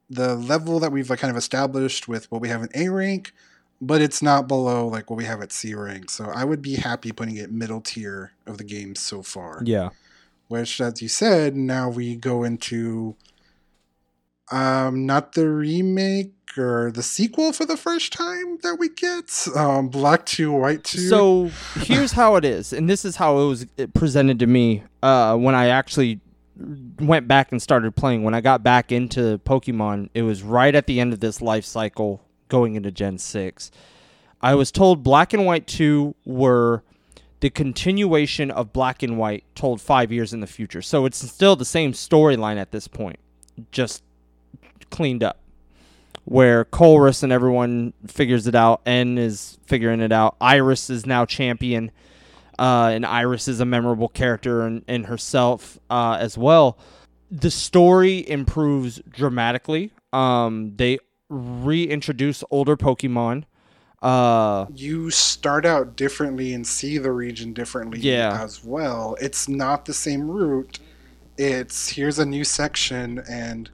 the level that we've like kind of established with what we have in A rank, but it's not below like what we have at C rank. So I would be happy putting it middle tier of the games so far. Yeah. Which, as you said, now we go into um not the remake or the sequel for the first time that we get. Um, Black Two, White Two. So here's how it is, and this is how it was presented to me uh, when I actually went back and started playing. When I got back into Pokemon, it was right at the end of this life cycle going into Gen 6. I was told Black and White 2 were the continuation of Black and White told five years in the future. So it's still the same storyline at this point, just cleaned up. Where Colress and everyone figures it out, N is figuring it out. Iris is now champion, uh, and Iris is a memorable character in, in herself uh, as well. The story improves dramatically. Um, they reintroduce older Pokemon. Uh, you start out differently and see the region differently Yeah. as well. It's not the same route. It's here's a new section and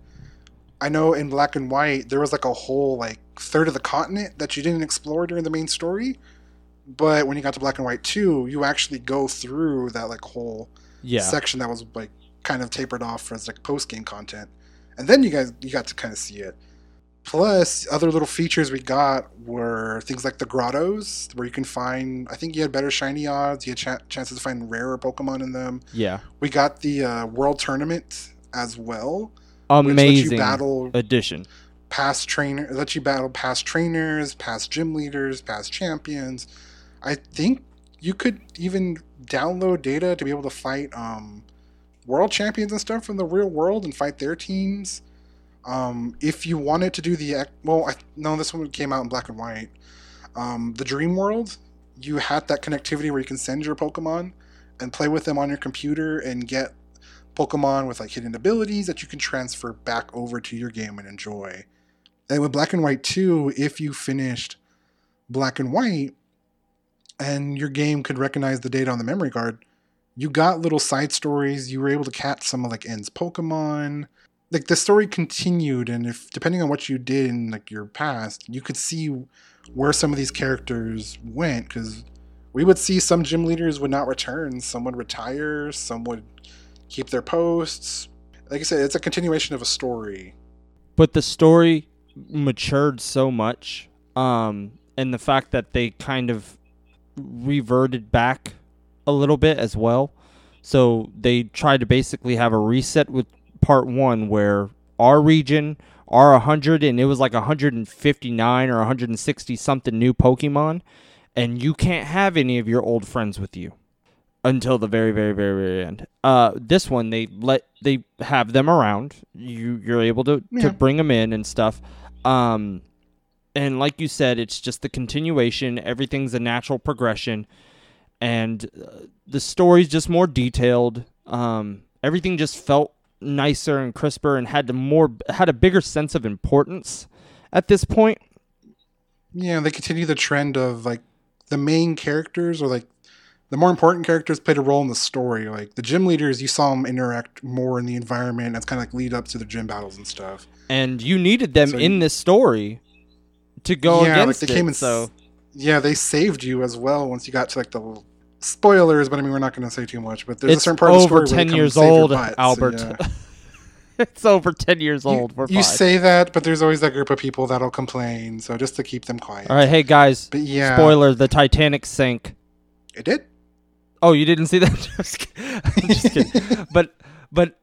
I know in black and white there was like a whole like third of the continent that you didn't explore during the main story. But when you got to black and white 2, you actually go through that like whole yeah. section that was like kind of tapered off as like post game content, and then you guys you got to kind of see it. Plus, other little features we got were things like the grottos, where you can find. I think you had better shiny odds. You had ch- chances to find rarer Pokemon in them. yeah. We got the uh, World Tournament as well, which lets you Amazing battle addition. past trainer, let you battle past trainers, past gym leaders, past champions. I think you could even download data to be able to fight um, world champions and stuff from the real world and fight their teams. Um, if you wanted to do the well, I, no, this one came out in black and white. Um, the Dream World, you had that connectivity where you can send your Pokemon and play with them on your computer and get Pokemon with like hidden abilities that you can transfer back over to your game and enjoy. And with Black and White 2, if you finished Black and White and your game could recognize the data on the memory card, you got little side stories. You were able to catch some of like N's Pokemon. Like the story continued, and if depending on what you did in like your past, you could see where some of these characters went because we would see some gym leaders would not return, some would retire, some would keep their posts. Like I said, it's a continuation of a story. But the story matured so much, um, and the fact that they kind of reverted back a little bit as well. So they tried to basically have a reset with part one where our region are 100 and it was like 159 or 160 something new Pokemon, and you can't have any of your old friends with you until the very, very, very, very end. Uh, this one they let they have them around. You you're able to Yeah. to bring them in and stuff. Um, and like you said, it's just the continuation. Everything's a natural progression, and uh, the story's just more detailed. Um, everything just felt nicer and crisper, and had the more had a bigger sense of importance at this point. Yeah, they continue the trend of like the main characters or like the more important characters played a role in the story. Like the gym leaders, you saw them interact more in the environment. That's kind of like lead up to the gym battles and stuff. And you needed them So in you- this story to go yeah, like against they it. came in. so yeah, they saved you as well once you got to like the little spoilers. But I mean, we're not going to say too much. But there's a certain part of the over story ten years old, butt, so Albert. yeah. it's over ten years You- old. You fine. say that, but there's always that group of people that'll complain. So just to keep them quiet. All right, hey guys. But yeah, Spoiler: the Titanic sank. it did. Oh, you didn't see that? just kidding. I'm just kidding. but but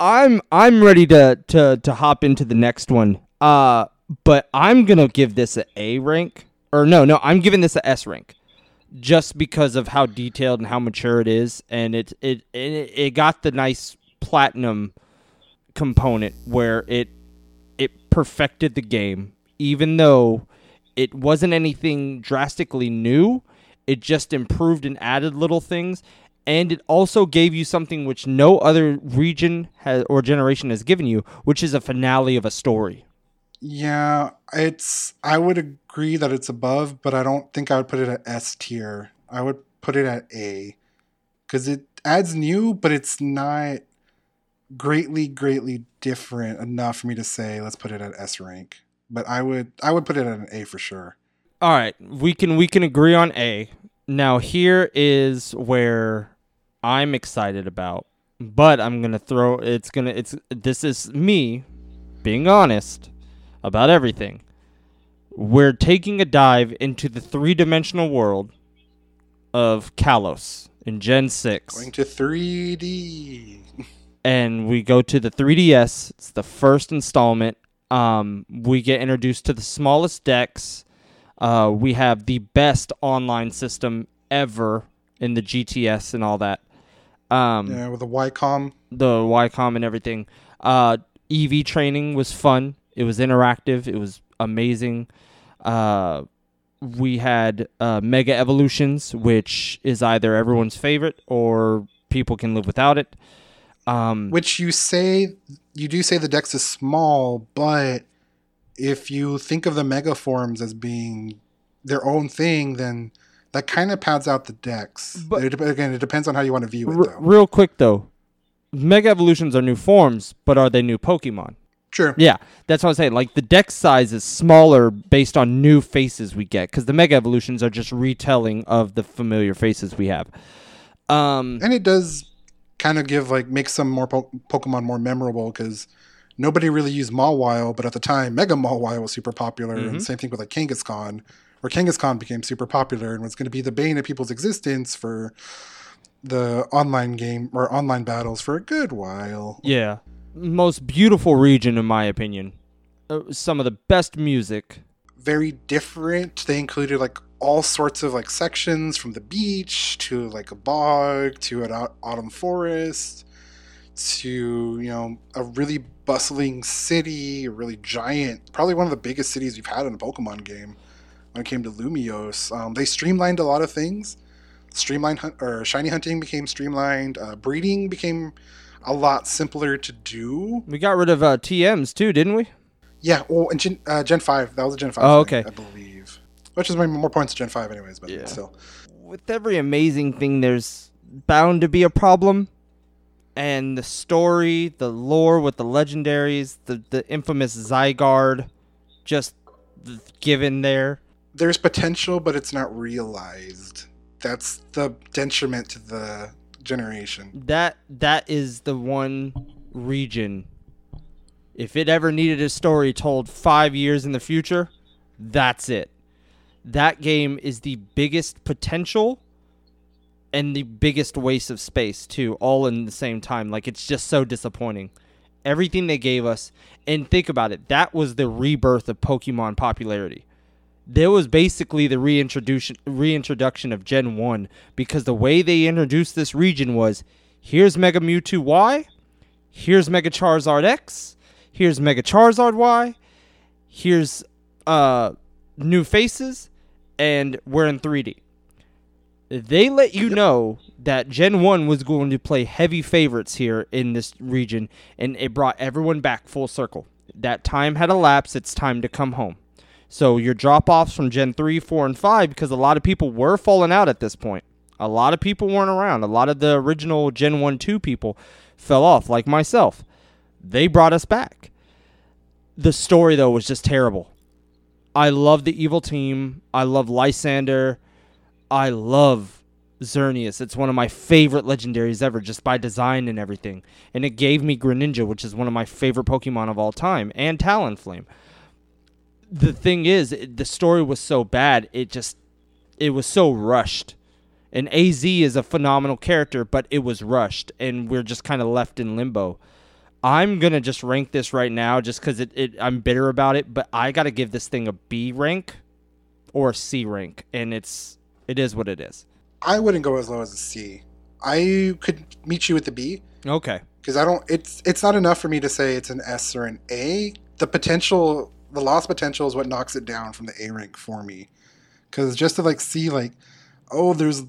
I'm I'm ready to to to hop into the next one. Uh but I'm going to give this a A rank or no, no, I'm giving this a S rank. Just because of how detailed and how mature it is and it it it, it got the nice platinum component where it it perfected the game even though it wasn't anything drastically new it just improved and added little things and it also gave you something which no other region has or generation has given you which is a finale of a story Yeah, it's. I would agree that it's above, but I don't think I would put it at S tier. I would put it at A because it adds new, but it's not greatly, greatly different enough for me to say let's put it at S rank. But I would, I would put it at an A for sure. all right we can we can agree on a now here is where i'm excited about but i'm gonna throw it's gonna it's this is me being honest about everything we're taking a dive into the three-dimensional world of kalos in gen 6 Going to 3D. and we go to the 3DS. It's the first installment. Um, we get introduced to the smallest dex. Uh, we have the best online system ever in the GTS and all that. Um, Yeah, with the Ycom. the Ycom and everything. Uh, EV training was fun. It was interactive. It was amazing. Uh, we had uh, Mega Evolutions, which is either everyone's favorite or people can live without it. Um, Which you say you do say the dex is small, but if you think of the mega forms as being their own thing, then that kind of pads out the dex. But- It again, it depends on how you want to view it, r- though. real quick though, Mega Evolutions are new forms, but are they new Pokemon? Sure. Yeah, that's what I'm saying. Like the deck size is smaller based on new faces we get, because the Mega Evolutions are just retelling of the familiar faces we have. Um, And it does kind of give like make some more po- Pokemon more memorable because nobody really used Mawile, but at the time Mega Mawile was super popular, Mhm. and same thing with like Kangaskhan, where Kangaskhan became super popular and was going to be the bane of people's existence for the online game or online battles for a good while. Yeah. Most beautiful region, in my opinion. Uh, some of the best music. Very different. They included like all sorts of like sections from the beach to like a bog to an autumn forest to you know a really bustling city, really giant, probably one of the biggest cities we've had in a Pokemon game. When it came to Lumiose, um, they streamlined a lot of things. Streamlined hunt or shiny hunting became streamlined. Uh, breeding became a lot simpler to do. We got rid of uh, TMs too, didn't we? Yeah, well, and Gen, uh, Gen 5, that was a Gen 5 Oh, thing, okay. I believe. Which is more points to Gen 5 anyways, but Yeah. still. with every amazing thing, there's bound to be a problem. And the story, the lore with the legendaries, the, the infamous Zygarde, just given there. There's potential, but it's not realized. That's the detriment to the generation. That that is the one region. If it ever needed a story told five years in the future, that's it. That game is the biggest potential and the biggest waste of space too, all in the same time. Like it's just so disappointing. Everything they gave us, and think about it, that was the rebirth of Pokemon popularity. There was basically the reintroduction reintroduction of Gen 1 because the way they introduced this region was here's Mega Mewtwo Y, here's Mega Charizard X, here's Mega Charizard Y, here's uh new faces, and we're in 3D. They let you know that Gen 1 was going to play heavy favorites here in this region, and it brought everyone back full circle. That time had elapsed, it's time to come home. So your drop offs from Gen 3, 4, and 5, because a lot of people were falling out at this point. A lot of people weren't around. A lot of the original Gen 1, 2 people fell off, like myself. They brought us back. The story, though, was just terrible. I love the evil team. I love Lysandre. I love Xerneas. It's one of my favorite legendaries ever, just by design and everything. And it gave me Greninja, which is one of my favorite Pokemon of all time, and Talonflame. The thing is, it- the story was so bad, it just, it was so rushed. And AZ is a phenomenal character, but it was rushed, and we're just kind of left in limbo. I'm gonna just rank this right now, just because it, it, I'm bitter about it. But I gotta give this thing a B rank or a C rank, and it's it is what it is. I wouldn't go as low as a C. I could meet you with the B Okay. because I don't. It's it's not enough for me to say it's an S or an A. The potential, the lost potential, is what knocks it down from the A rank for me. Because just to like see like, oh, there's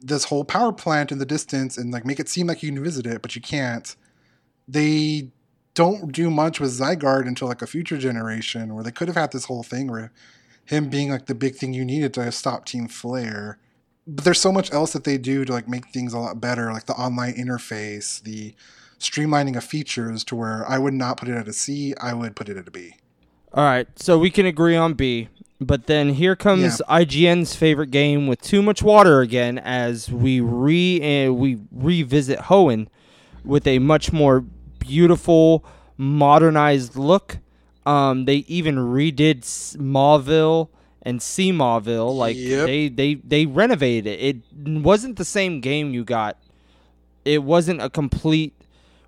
this whole power plant in the distance, and like make it seem like you can visit it, but you can't. They don't do much with Zygarde until like a future generation, where they could have had this whole thing where him being like the big thing you needed to stop Team Flare. But there's so much else that they do to like make things a lot better, like the online interface, the streamlining of features to where I would not put it at a C, I would put it at a B. All right. So we can agree on B. But then here comes IGN's favorite game with too much water again, as we re uh, we revisit Hoenn with a much more beautiful, modernized look. Um, they even redid S- Mauville and Sea Mauville. Like Yep. they they they renovated it. It wasn't the same game you got. It wasn't a complete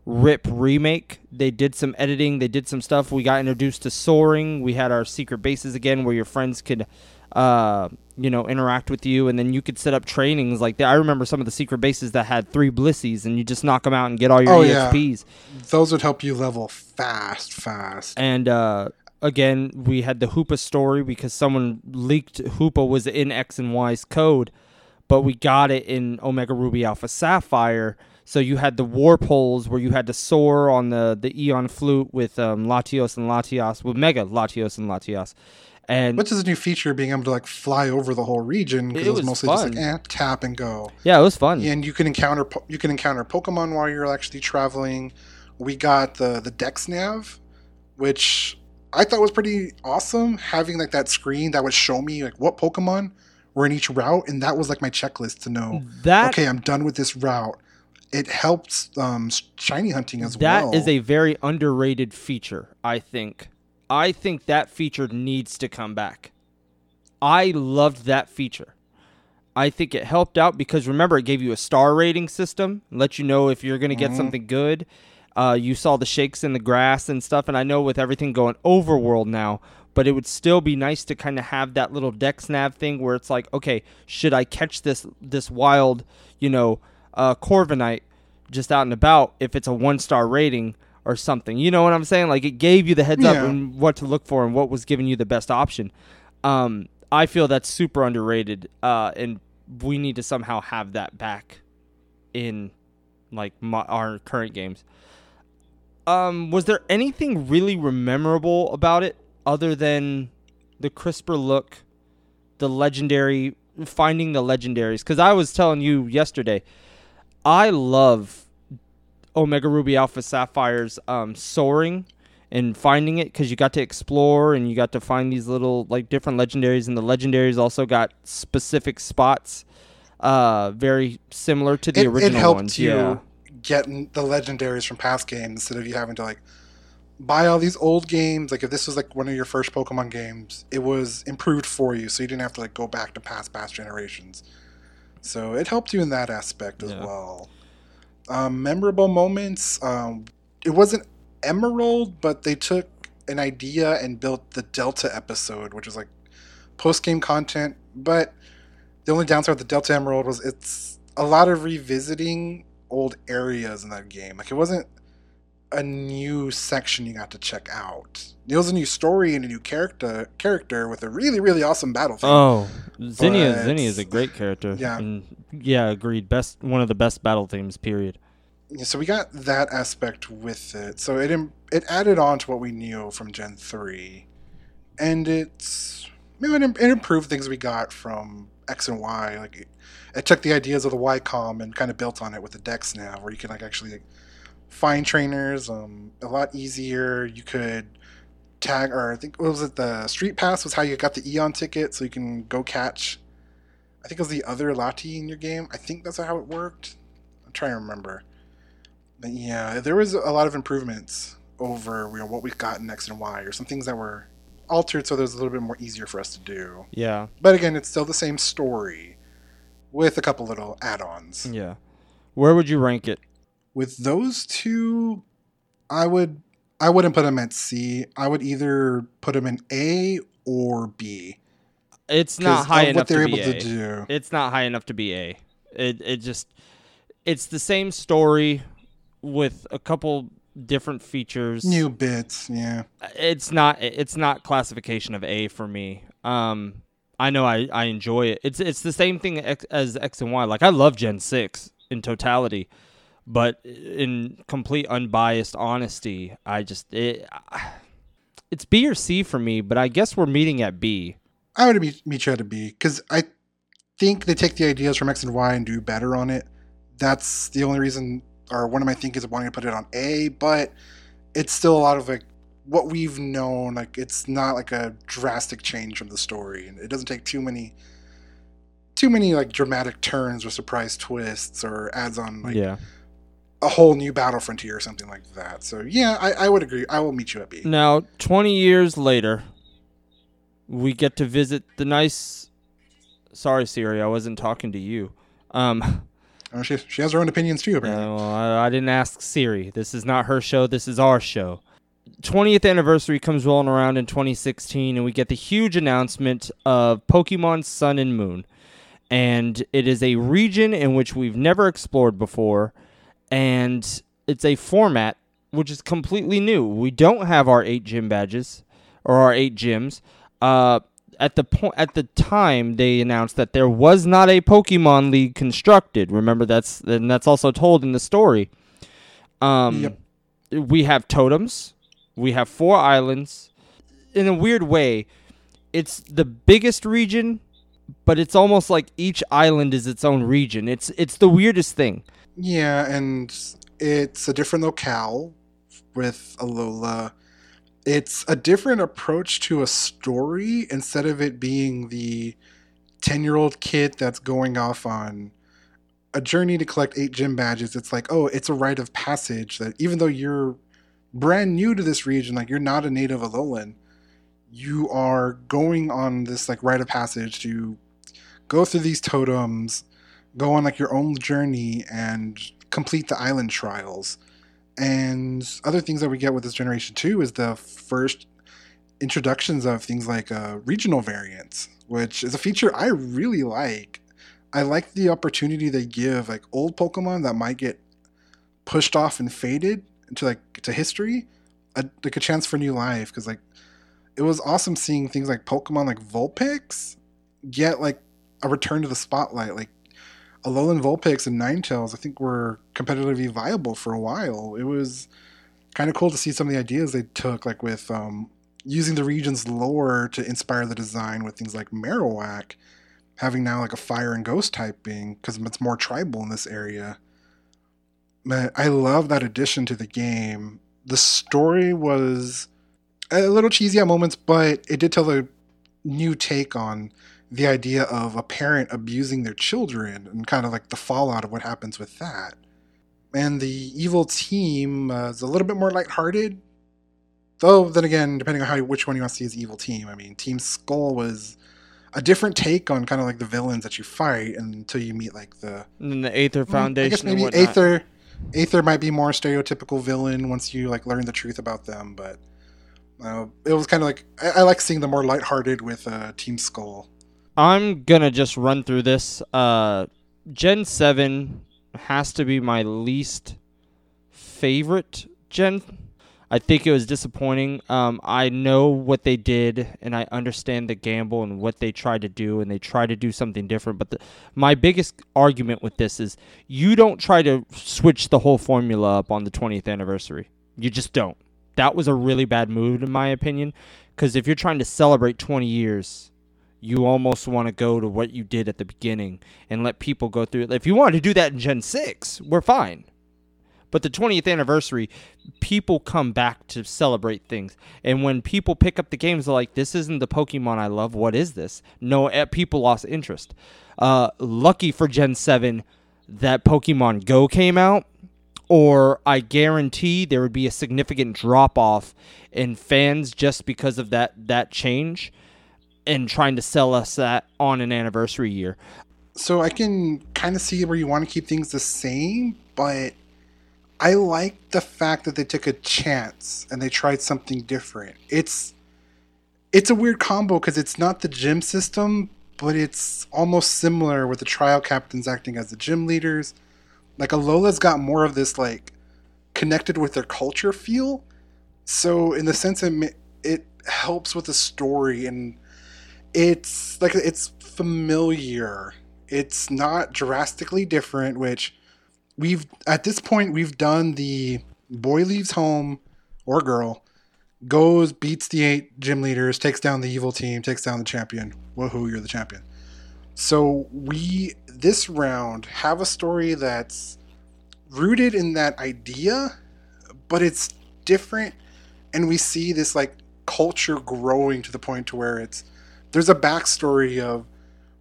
rip remake. They did some editing. They did some stuff. We got introduced to soaring. We had our secret bases again, where your friends could, uh, you know, interact with you, and then you could set up trainings like that. I remember some of the secret bases that had three Blisseys, and you just knock them out and get all your Oh, yeah. EXPs. Those would help you level fast, fast. And uh, again, we had the Hoopa story because someone leaked Hoopa was in X and Y's code, but we got it in Omega Ruby Alpha Sapphire. So you had the warp holes where you had to soar on the, the Eon flute with um, Latios and Latias, with Mega Latios and Latias. And Which is a new feature, being able to like fly over the whole region because It it, was mostly fun. just like eh, tap and go. yeah, it was fun. And you can encounter you can encounter Pokemon while you're actually traveling. We got the the Dex Nav, which I thought was pretty awesome. Having like that screen that would show me like what Pokemon were in each route, and that was like my checklist to know. That okay, I'm done with this route. It helps um, shiny hunting as That well. is a very underrated feature, I think. I think that feature needs to come back. I loved that feature. I think it helped out because remember it gave you a star rating system, let you know if you're going to get Mhm. something good. Uh, you saw the shakes in the grass and stuff, and I know with everything going overworld now, but it would still be nice to kind of have that little dex nav thing where it's like, okay, should I catch this this wild, you know, uh, Corviknight just out and about if it's a one star rating or something? You know what I'm saying? Like it gave you the heads up and what to look for and what was giving you the best option. Um, I feel that's super underrated, uh, and we need to somehow have that back in like mo- our current games. Um, was there anything really memorable about it other than the crisper look, the legendary finding the legendaries? Because I was telling you yesterday, I love Omega Ruby Alpha Sapphire's um, soaring and finding it because you got to explore and you got to find these little like different legendaries, and the legendaries also got specific spots, uh, very similar to the it, original it helped ones. you yeah. getting the legendaries from past games instead of you having to like buy all these old games. Like if this was like one of your first Pokemon games, it was improved for you, so you didn't have to like go back to past past generations. So it helped you in that aspect as Yeah. well. Um, memorable moments. Um, it wasn't Emerald, but they took an idea and built the Delta episode, which was like post game content. But the only downside with the Delta Emerald was it's a lot of revisiting old areas in that game. Like it wasn't a new section you got to check out. It was a new story and a new character character with a really really awesome battle. theme. Oh, Zinnia But- Zinnia is a great character. Yeah. And yeah, agreed. Best one of the best battle themes. Period. Yeah, so we got that aspect with it. So it it added on to what we knew from Gen three, and it's you know, it, it improved things we got from X and Y. Like it, it took the ideas of the YCOM and kind of built on it with the DexNav, where you can like actually like, find trainers um, a lot easier. You could tag, or I think what was it? The Street Pass was how you got the Eon ticket, so you can go catch. I think it was the other Lati in your game. I think that's how it worked. I'm trying to remember. But yeah, there was a lot of improvements over you know, what we've got in X and Y, or some things that were altered so there's a little bit more easier for us to do. Yeah. But again, it's still the same story with a couple little add-ons. Yeah. Where would you rank it? With those two, I would I wouldn't put them at C. I would either put them in A or B. It's not high enough what they're to be able A. to do. It's not high enough to be A. It it just it's the same story with a couple different features. New bits, yeah. It's not it's not classification of A for me. Um I know I, I enjoy it. It's it's the same thing X- as X and Y. Like I love Gen 6 in totality, but in complete unbiased honesty, I just it it's B or C for me, but I guess we're meeting at B. I would meet, meet you at a B because I think they take the ideas from X and Y and do better on it. That's the only reason, or one of my thinkings of wanting to put it on A. But it's still a lot of like what we've known. Like it's not like a drastic change from the story, and it doesn't take too many, too many like dramatic turns or surprise twists or adds on like yeah. A whole new battle frontier or something like that. So yeah, I, I would agree. I will meet you at B. Now, 20 years later, we get to visit the nice. Sorry, Siri, I wasn't talking to you. Um, Uh, she she has her own opinions too. uh, Apparently. well, I, I didn't ask Siri. This is not her show. This is our show. 20th anniversary comes rolling around in 2016, and we get the huge announcement of Pokemon Sun and Moon. And it is a region in which we've never explored before, and it's a format which is completely new. We don't have our eight gym badges or our eight gyms. Uh, at the point at the time they announced that there was not a Pokemon League constructed. Remember that's and that's also told in the story. Um, Yep. we have totems. We have four islands. In a weird way, it's the biggest region, but it's almost like each island is its own region. It's it's the weirdest thing. Yeah, and it's a different locale with Alola. It's a different approach to a story instead of it being the 10 year old kid that's going off on a journey to collect eight gym badges. It's like, oh, it's a rite of passage that even though you're brand new to this region, like you're not a native Alolan, you are going on this like rite of passage to go through these totems, go on like your own journey and complete the island trials. And other things that we get with this generation too is the first introductions of things like uh, regional variants, which is a feature I really like. I like the opportunity they give like old Pokemon that might get pushed off and faded into like to history, a, like a chance for new life. Because like it was awesome seeing things like Pokemon like Vulpix get like a return to the spotlight. Like Alolan Vulpix and Ninetales, I think, were competitively viable for a while. It was kind of cool to see some of the ideas they took, like with um, using the region's lore to inspire the design with things like Marowak, having now like a fire and ghost typing because it's more tribal in this area. Man, I love that addition to the game. The story was a little cheesy at moments, but it did tell a new take on the idea of a parent abusing their children and kind of like the fallout of what happens with that. And the evil team uh, is a little bit more lighthearted. Though, then again, depending on how which one you want to see as evil team, I mean, Team Skull was a different take on kind of like the villains that you fight until you meet like the and then the Aether Foundation. I guess maybe. Aether Aether might be more stereotypical villain once you like learn the truth about them, but uh, it was kind of like I, I like seeing the more lighthearted with uh, Team Skull. I'm gonna just run through this. Uh, Gen Seven has to be my least favorite Gen. I think it was disappointing. Um, I know what they did, and I understand the gamble and what they tried to do, and they tried to do something different. But the, my biggest argument with this is you don't try to switch the whole formula up on the 20th anniversary. You just don't. That was a really bad move, in my opinion, because if you're trying to celebrate 20 years, you almost want to go to what you did at the beginning and let people go through it. If you wanted to do that in Gen 6, we're fine. But the 20th anniversary, people come back to celebrate things. And when people pick up the games, they're like, this isn't the Pokemon I love. What is this? No, eh, people lost interest. Uh, lucky for Gen 7 that Pokemon Go came out, or I guarantee there would be a significant drop off in fans just because of that, that change and trying to sell us that on an anniversary year. So I can kind of see where you want to keep things the same, but I like the fact that they took a chance and they tried something different. It's it's a weird combo because it's not the gym system, but it's almost similar with the trial captains acting as the gym leaders. Like Alola's got more of this like connected with their culture feel. So in the sense it it helps with the story and it's like it's familiar. It's not drastically different, which we've at this point we've done the boy leaves home or girl goes beats the eight gym leaders takes down the evil team takes down the champion woohoo you're the champion so we this round have a story that's rooted in that idea but it's different and we see this like culture growing to the point to where it's there's a backstory of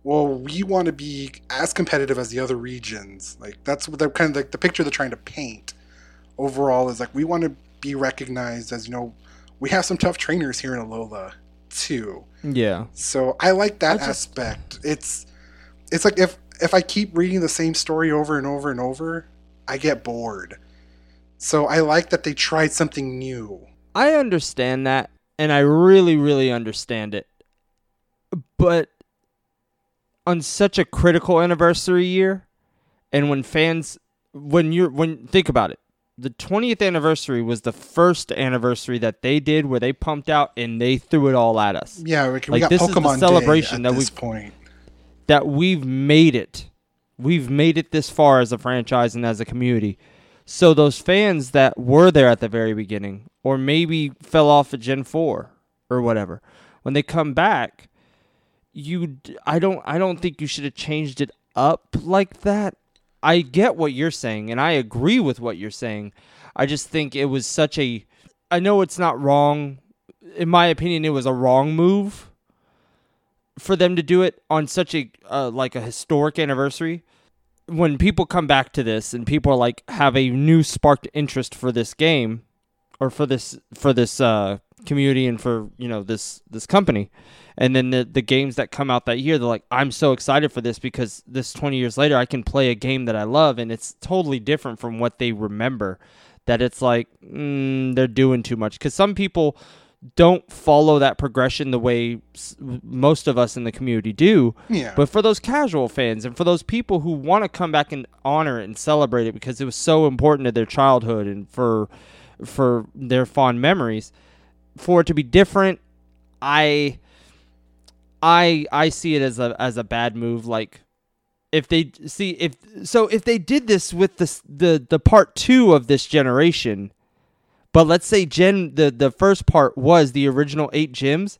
well, we want to be as competitive as the other regions. Like that's what they're kind of like the picture they're trying to paint. Overall, is like we want to be recognized as you know we have some tough trainers here in Alola too. Yeah. So I like that aspect. It's it's like if if I keep reading the same story over and over and over, I get bored. So I like that they tried something new. I understand that, and I really, really understand it. But on such a critical anniversary year, and when fans, when you're, when think about it, the 20th anniversary was the first anniversary that they did where they pumped out and they threw it all at us. Yeah, we, we Like, got this is the celebration that we- point. That we've made it, we've made it this far as a franchise and as a community. So those fans that were there at the very beginning, or maybe fell off at Gen Four or whatever, when they come back, you I don't I don't think you should have changed it up like that. I get what you're saying and I agree with what you're saying. I just think it was such a I know it's not wrong. In my opinion, it was a wrong move for them to do it on such a uh, like a historic anniversary. When people come back to this and people are like have a new sparked interest for this game or for this for this uh, community and for you know this this company, and then the the games that come out that year, they're like, I'm so excited for this because this 20 years later, I can play a game that I love, and it's totally different from what they remember. That it's like mm, they're doing too much because some people don't follow that progression the way s- most of us in the community do. Yeah. But for those casual fans and for those people who want to come back and honor it and celebrate it because it was so important to their childhood and for for their fond memories, for it to be different, I I I see it as a as a bad move. Like if they see if so if they did this with the the the part 2 of this generation but let's say gen the the first part was the original 8 gyms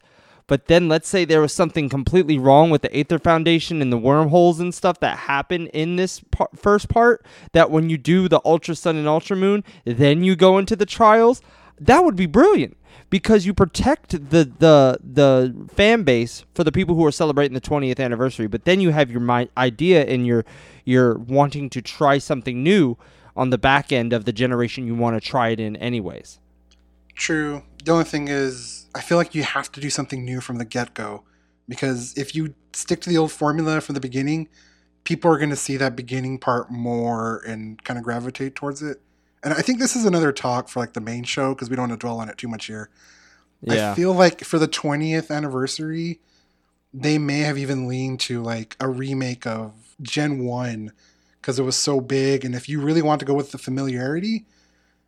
but then let's say there was something completely wrong with the Aether Foundation and the wormholes and stuff that happened in this par- first part. That when you do the Ultra Sun and Ultra Moon, then you go into the trials. That would be brilliant because you protect the the the fan base for the people who are celebrating the 20th anniversary. But then you have your my idea and your you're wanting to try something new on the back end of the generation you want to try it in anyways. True. The only thing is, I feel like you have to do something new from the get go. Because if you stick to the old formula from the beginning, people are going to see that beginning part more and kind of gravitate towards it. And I think this is another talk for like the main show because we don't want to dwell on it too much here. Yeah. I feel like for the 20th anniversary, they may have even leaned to like a remake of Gen 1 because it was so big. And if you really want to go with the familiarity,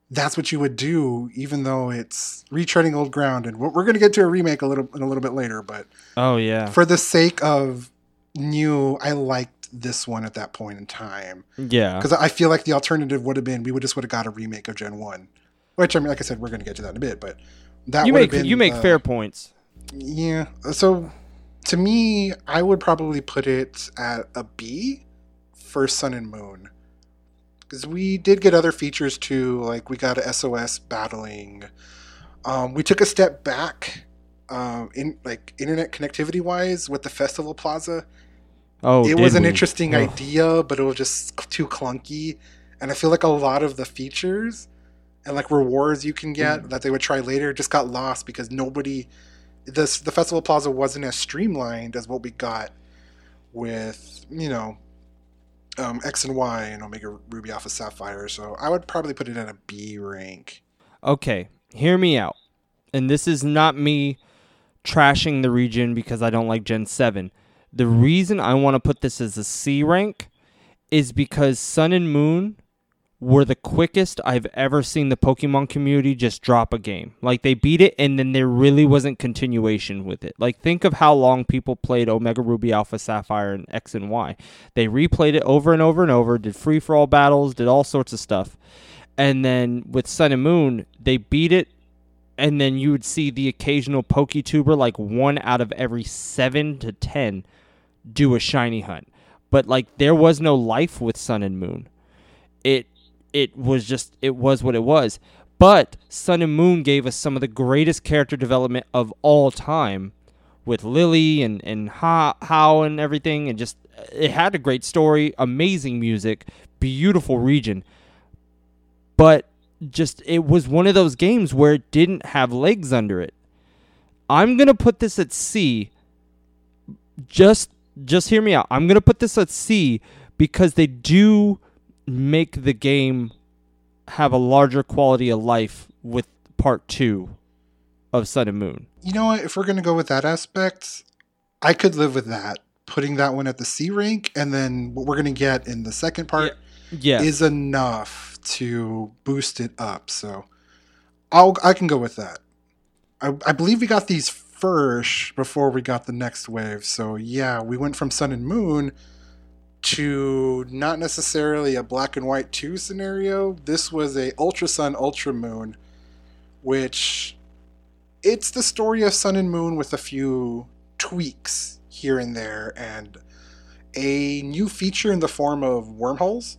that's what you would do, even though it's retreading old ground. And we're going to get to a remake a little in a little bit later, but oh yeah. for the sake of new, I liked this one at that point in time Yeah. because I feel like the alternative would have been we would just would have got a remake of Gen One, which I mean, like I said, we're going to get to that in a bit, but that You would make have been you make uh, fair points. Yeah, so to me, I would probably put it at a B for Sun and Moon because we did get other features too, like we got a SOS battling. Um, we took a step back, um, in like internet connectivity wise with the Festival Plaza Oh, it was an we? interesting Oh. idea, but it was just too clunky. And I feel like a lot of the features and like rewards you can Mm. get that they would try later just got lost because nobody this the festival plaza wasn't as streamlined as what we got with you know um, X and Y and Omega Ruby Alpha Sapphire. So I would probably put it at a B rank. Okay, hear me out. And this is not me trashing the region because I don't like Gen 7. The reason I want to put this as a C rank is because Sun and Moon were the quickest I've ever seen the Pokemon community just drop a game. Like they beat it and then there really wasn't continuation with it. Like think of how long people played Omega Ruby Alpha Sapphire and X and Y. They replayed it over and over and over, did free for all battles, did all sorts of stuff. And then with Sun and Moon, they beat it and then you would see the occasional Poketuber like one out of every 7 to 10 do a shiny hunt. But like there was no life with Sun and Moon. It it was just it was what it was. But Sun and Moon gave us some of the greatest character development of all time with Lillie and and Hau and everything and just it had a great story, amazing music, beautiful region. But just it was one of those games where it didn't have legs under it. I'm going to put this at C. Just just hear me out. I'm going to put this at C because they do make the game have a larger quality of life with part 2 of Sun and Moon. You know what? If we're going to go with that aspect, I could live with that. Putting that one at the C rank, and then what we're going to get in the second part Yeah. is enough to boost it up. So I'll I can go with that. I, I believe we got these first before we got the next wave. So yeah, we went from Sun and Moon to not necessarily a black and white 2 scenario. This was a Ultra Sun Ultra Moon which it's the story of Sun and Moon with a few tweaks here and there and a new feature in the form of wormholes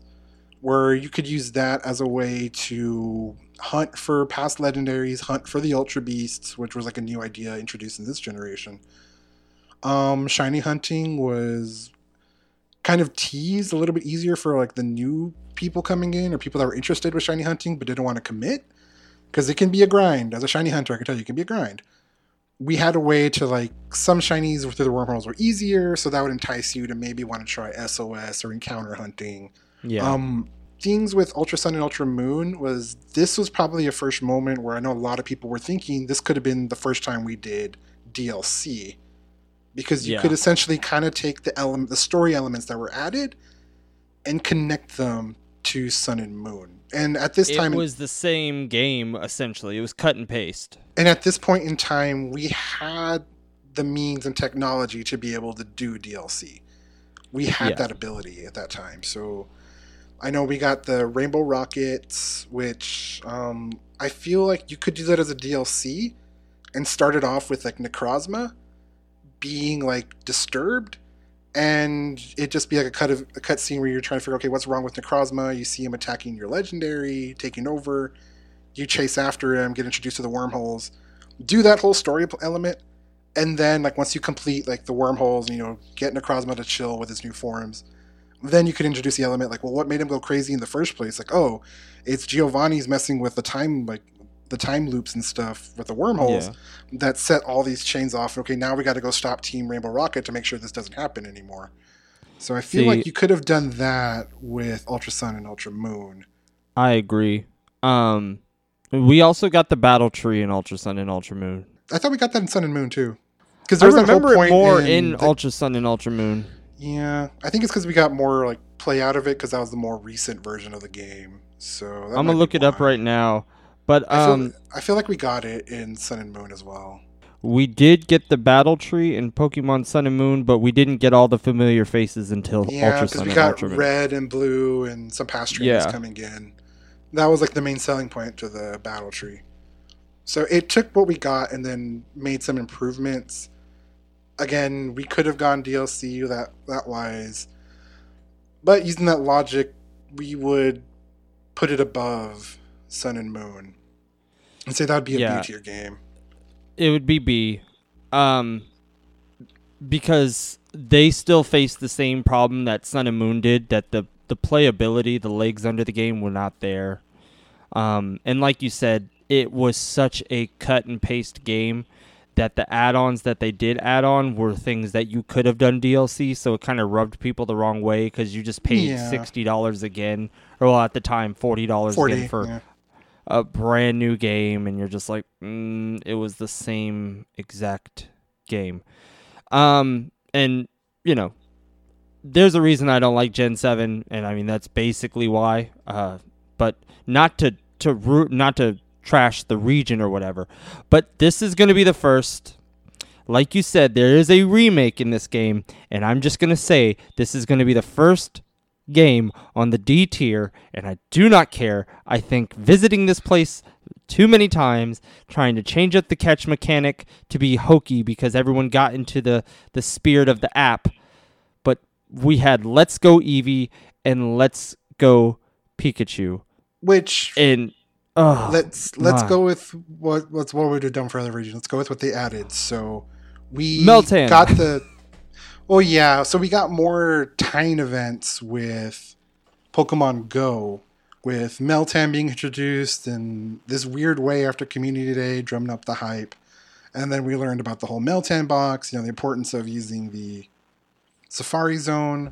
where you could use that as a way to hunt for past legendaries, hunt for the ultra beasts, which was like a new idea introduced in this generation. Um, shiny hunting was kind of teased a little bit easier for like the new people coming in or people that were interested with shiny hunting but didn't want to commit because it can be a grind. As a shiny hunter, I can tell you, it can be a grind. We had a way to like some shinies through the wormholes were easier, so that would entice you to maybe want to try SOS or encounter hunting. Yeah. Um, things with Ultra Sun and Ultra Moon was this was probably a first moment where I know a lot of people were thinking this could have been the first time we did DLC because you Yeah. could essentially kind of take the element, the story elements that were added, and connect them to Sun and Moon. And at this it time, it was the same game essentially. It was cut and paste. and at this point in time, we had the means and technology to be able to do DLC. we had Yeah. that ability at that time. So I know we got the Rainbow Rockets, which um, I feel like you could do that as a DLC and start it off with like Necrozma being like disturbed and it just be like a cut of a cut scene where you're trying to figure okay what's wrong with Necrozma? You see him attacking your legendary taking over. You chase after him get introduced to the wormholes. Do that whole story element and then like once you complete like the wormholes you know get Necrozma to chill with his new forms then you could introduce the element like well what made him go crazy in the first place like oh it's Giovanni's messing with the time like the time loops and stuff with the wormholes Yeah. that set all these chains off. Okay, now we got to go stop Team Rainbow Rocket to make sure this doesn't happen anymore. So I feel See- like you could have done that with Ultra Sun and Ultra Moon. I agree. Um, we also got the battle tree in Ultra Sun and Ultra Moon. I thought we got that in Sun and Moon too. Because I there's that whole remember it more in, in, the- Ultra Sun and Ultra Moon. Yeah, I think it's because we got more like play out of it because that was the more recent version of the game. So I'm gonna look it up right now. But I feel, um, I feel like we got it in Sun and Moon as well. we did get the battle tree in Pokemon Sun and Moon, but we didn't get all the familiar faces until Yeah, Ultra because Sun we and got Ultra Moon. red and blue and some past trainers Yeah. coming in. That was like the main selling point to the battle tree. So it took what we got and then made some improvements. Again, we could have gone DLC that that wise, but using that logic, we would put it above Sun and Moon and say that would be a Yeah. B tier game. It would be B, um, because they still face the same problem that Sun and Moon did. That the the playability, the legs under the game were not there. Um, and like you said, it was such a cut and paste game that the add-ons that they did add on were things that you could have done DLC. So it kind of rubbed people the wrong way because you just paid Yeah. sixty dollars again, or well, at the time forty dollars again for yeah. a brand new game and you're just like mm, it was the same exact game um and you know there's a reason i don't like gen 7 and i mean that's basically why uh but not to to root not to trash the region or whatever but this is going to be the first like you said there is a remake in this game and i'm just going to say this is going to be the first game on the D tier, and I do not care. I think visiting this place too many times, trying to change up the catch mechanic to be hokey because everyone got into the, the spirit of the app. But we had Let's Go Eevee and Let's Go Pikachu. Which And oh, let's let's my. go with what what's what we've done for other regions. Let's go with what they added. So we Meltan. got the oh yeah. So we got more tying events with Pokemon Go, with Meltan being introduced in this weird way after Community Day, drumming up the hype, and then we learned about the whole Meltan box. You know the importance of using the Safari Zone.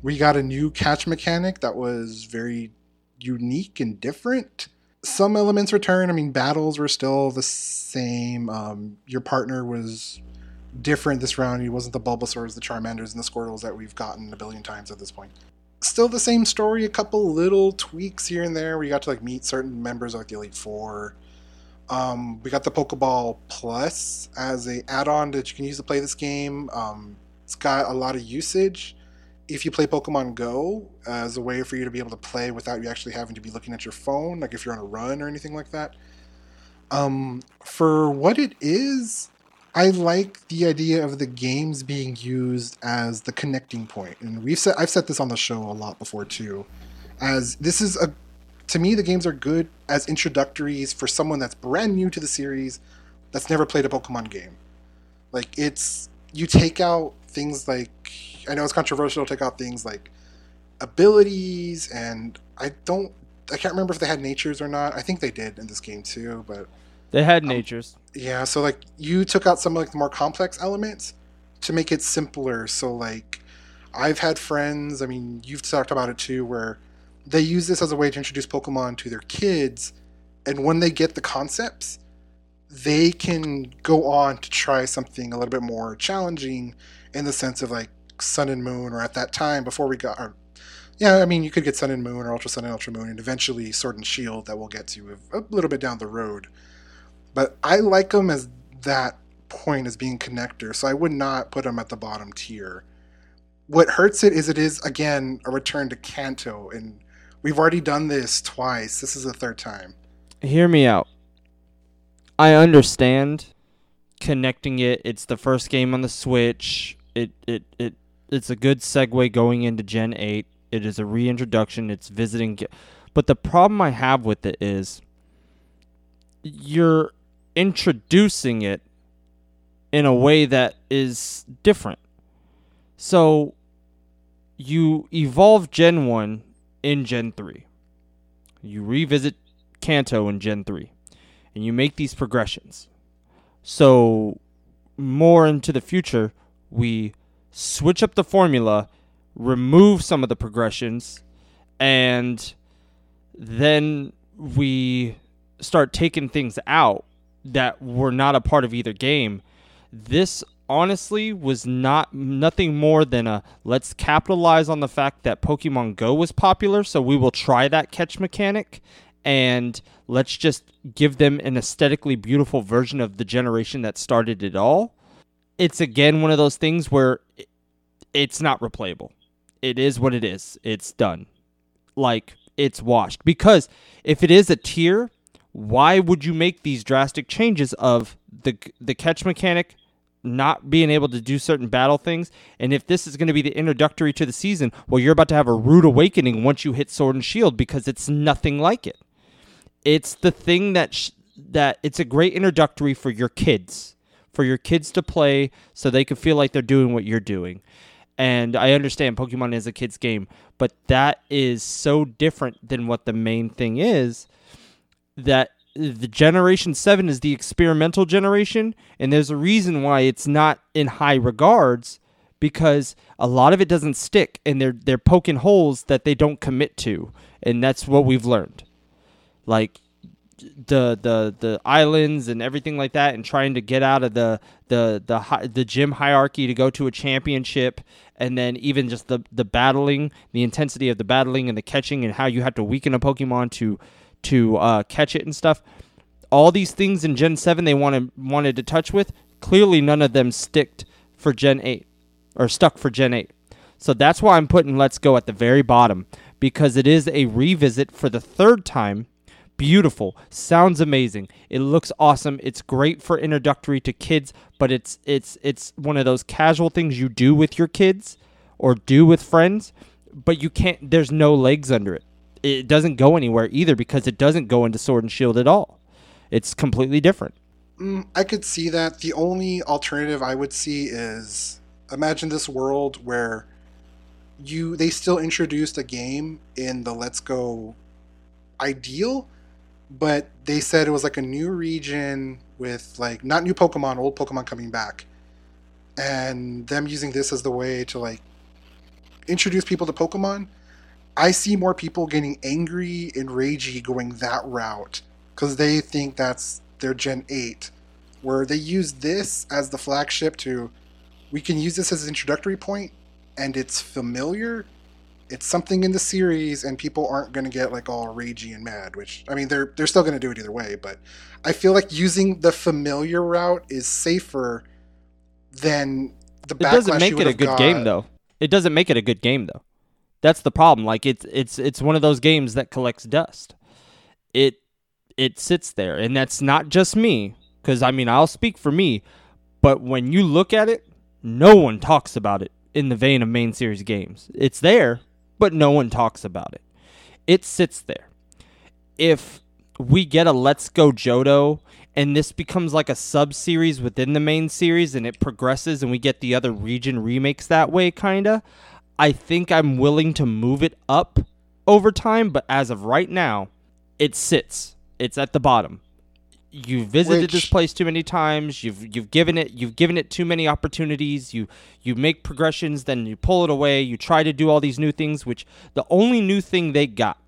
We got a new catch mechanic that was very unique and different some elements return. I mean, battles were still the same. Um, your partner was different this round. He wasn't the Bulbasaurs, the Charmanders, and the Squirtles that we've gotten a billion times at this point. Still the same story. A couple little tweaks here and there. We got to like meet certain members of like the Elite Four. Um, we got the Pokeball Plus as a add-on that you can use to play this game. Um, it's got a lot of usage if you play Pokemon Go as a way for you to be able to play without you actually having to be looking at your phone, like if you're on a run or anything like that. Um, for what it is, I like the idea of the games being used as the connecting point, and we've said I've said this on the show a lot before too. As this is a, to me, the games are good as introductories for someone that's brand new to the series, that's never played a Pokemon game. Like it's you take out things like I know it's controversial to take out things like abilities and I don't I can't remember if they had natures or not. I think they did in this game too, but they had um, natures. yeah, so like you took out some of like the more complex elements to make it simpler. So like I've had friends, I mean, you've talked about it too where they use this as a way to introduce Pokemon to their kids and when they get the concepts, they can go on to try something a little bit more challenging in the sense of like Sun and Moon or at that time before we got or yeah, I mean, you could get Sun and Moon or Ultra Sun and Ultra Moon, and eventually Sword and Shield that we'll get to a little bit down the road. But I like them as that point as being connector, so I would not put them at the bottom tier. what hurts it is it is again a return to Kanto, and we've already done this twice. This is the third time. Hear me out. I understand connecting it. It's the first game on the Switch. It it it it's a good segue going into Gen 8. It is a reintroduction. It's visiting but the problem I have with it is you're introducing it in a way that is different. So you evolve Gen 1 in Gen 3. You revisit Kanto in Gen 3. And you make these progressions. So more into the future, we switch up the formula, remove some of the progressions, and then we start taking things out that were not a part of either game. This honestly was not nothing more than a let's capitalize on the fact that Pokemon Go was popular, so we will try that catch mechanic and let's just give them an aesthetically beautiful version of the generation that started it all. It's again one of those things where it's not replayable. It is what it is. It's done. Like it's washed because if it is a tier, why would you make these drastic changes of the the catch mechanic not being able to do certain battle things and if this is going to be the introductory to the season well you're about to have a rude awakening once you hit sword and shield because it's nothing like it it's the thing that sh- that it's a great introductory for your kids for your kids to play so they can feel like they're doing what you're doing. And I understand Pokemon is a kid's game, but that is so different than what the main thing is that the generation 7 is the experimental generation and there's a reason why it's not in high regards because a lot of it doesn't stick and they're they're poking holes that they don't commit to and that's what we've learned. Like the the the islands and everything like that and trying to get out of the the the the gym hierarchy to go to a championship and then even just the the battling the intensity of the battling and the catching and how you have to weaken a pokemon to to uh, catch it and stuff. All these things in gen 7 they wanted wanted to touch with clearly none of them sticked for gen 8 or stuck for gen 8 so that's why i'm putting let's go at the very bottom because it is a revisit for the third time beautiful sounds amazing. It looks awesome. It's great for introductory to kids but it's it's it's one of those casual things you do with your kids or do with friends but you can't there's no legs under it. It doesn't go anywhere either because it doesn't go into sword and shield at all. It's completely different. Mm, I could see that. The only alternative I would see is imagine this world where you they still introduced a game in the Let's Go ideal, but they said it was like a new region with like not new Pokemon, old Pokemon coming back. And them using this as the way to like introduce people to Pokemon. I see more people getting angry and ragey going that route because they think that's their Gen 8, where they use this as the flagship to, we can use this as an introductory point, and it's familiar. It's something in the series, and people aren't going to get like all ragey and mad. Which I mean, they're they're still going to do it either way. But I feel like using the familiar route is safer than the it doesn't make it a good got. game though it doesn't make it a good game though that's the problem like it's it's it's one of those games that collects dust it it sits there and that's not just me because i mean i'll speak for me but when you look at it no one talks about it in the vein of main series games it's there but no one talks about it. It sits there. If we get a let's go Johto and this becomes like a sub series within the main series and it progresses and we get the other region remakes that way kinda i think i'm willing to move it up over time but as of right now it sits. It's at the bottom you've visited this place too many times you've you've given it you've given it too many opportunities you you make progressions then you pull it away you try to do all these new things which the only new thing they got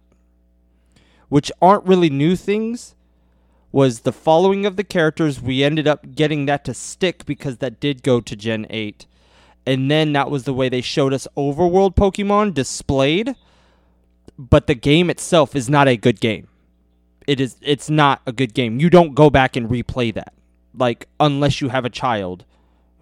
which aren't really new things was the following of the characters. We ended up getting that to stick because that did go to gen 8 and then that was the way they showed us overworld pokemon displayed. But the game itself is not a good game it is it's not a good game. You don't go back and replay that. Like unless you have a child